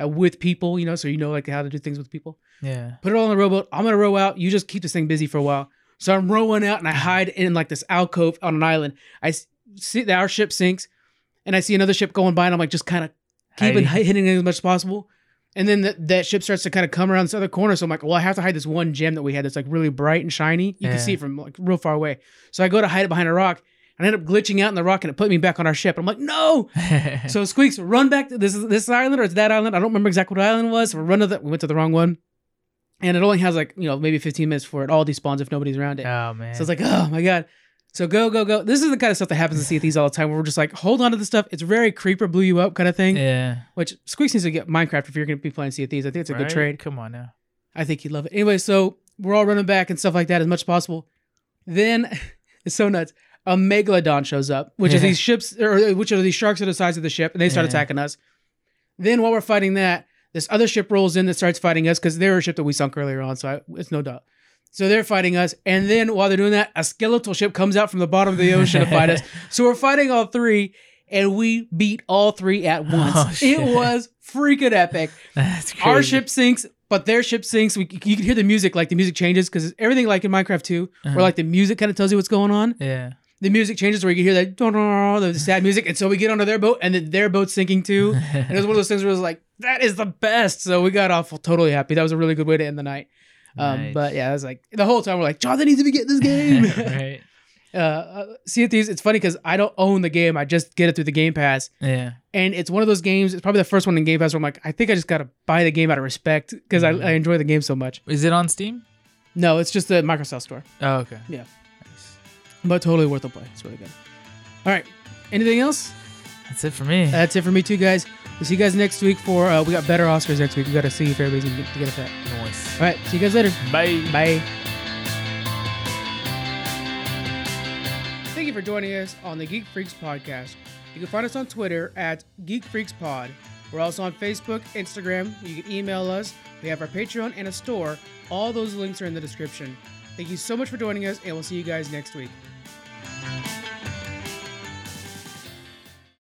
A: uh, with people, you know, so you know like how to do things with people
B: Yeah.
A: put it all on the rowboat. I'm gonna row out. You just keep this thing busy for a while. So I'm rowing out and I hide in like this alcove on an island. I see that our ship sinks, and I see another ship going by, and I'm like just kind of keeping hitting it as much as possible. And then that that ship starts to kind of come around this other corner. So I'm like, well, I have to hide this one gem that we had that's like really bright and shiny. You
B: Yeah.
A: can see it from like real far away. So I go to hide it behind a rock, and I end up glitching out in the rock, and it put me back on our ship. I'm like, no. *laughs* So Squeaks, run back to this this island or it's that island. I don't remember exactly what island it was. We run to the, we went to the wrong one, and it only has like you know maybe 15 minutes for it all despawns if nobody's around it.
B: oh man.
A: So it's like, oh my god. So go go go. This is the kind of stuff that happens to these all the time. Where we're just like, hold on to this stuff. It's very creeper blew you up kind of thing.
B: yeah.
A: Which Squeaks needs to get Minecraft if you're going to be playing Sea of Thieves. I think it's a good trade.
B: Come on now.
A: I think he'd love it. Anyway, so we're all running back and stuff like that as much as possible. Then *laughs* it's so nuts. A megalodon shows up, which is *laughs* these ships, or which are these sharks at the size of the ship, and they start
B: Yeah.
A: attacking us. Then while we're fighting that, this other ship rolls in that starts fighting us because they're a ship that we sunk earlier on, so I, it's no doubt. So they're fighting us, and then while they're doing that, a skeletal ship comes out from the bottom of the ocean to fight us. *laughs* So we're fighting all three, and we beat all three at once.
B: Oh,
A: it was freaking epic
B: That's crazy.
A: our ship sinks, but their ship sinks. We, you can hear the music, like the music changes because everything like in Minecraft 2,
B: Uh-huh.
A: where like the music kind of tells you what's going on.
B: Yeah.
A: The music changes where you can hear that the sad music, and so we get onto their boat, and then their boat's sinking too. And it was one of those things where it was like, that is the best. So we got off totally happy. That was a really good way to end the night. Um,
B: Nice.
A: But yeah, I was like the whole time we're like, Jonathan needs to be getting this game. *laughs*
B: right.
A: uh, uh, Sea of Thieves. It's funny because I don't own the game. I just get it through the Game Pass.
B: Yeah.
A: And it's one of those games. It's probably the first one in Game Pass where I'm like, I think I just gotta buy the game out of respect because
B: Mhm.
A: I, I enjoy the game so much.
B: Is it on Steam?
A: No, it's just the Microsoft Store,
B: Oh, okay.
A: Yeah.
B: Nice.
A: but totally worth the play. It's really good. All right, anything else?
B: That's it for me.
A: That's it for me too, guys. We'll see you guys next week for uh, we got better Oscars next week. We got to see if everybody's gonna get to get a that.
B: Nice.
A: All right, see you guys later.
B: Bye.
A: Bye. Thank you for joining us on the Geek Freaks podcast. You can find us on Twitter at Geek Freaks Pod. We're also on Facebook, Instagram. You can email us. We have our Patreon and a store. All those links are in the description. Thank you so much for joining us, and we'll see you guys next week.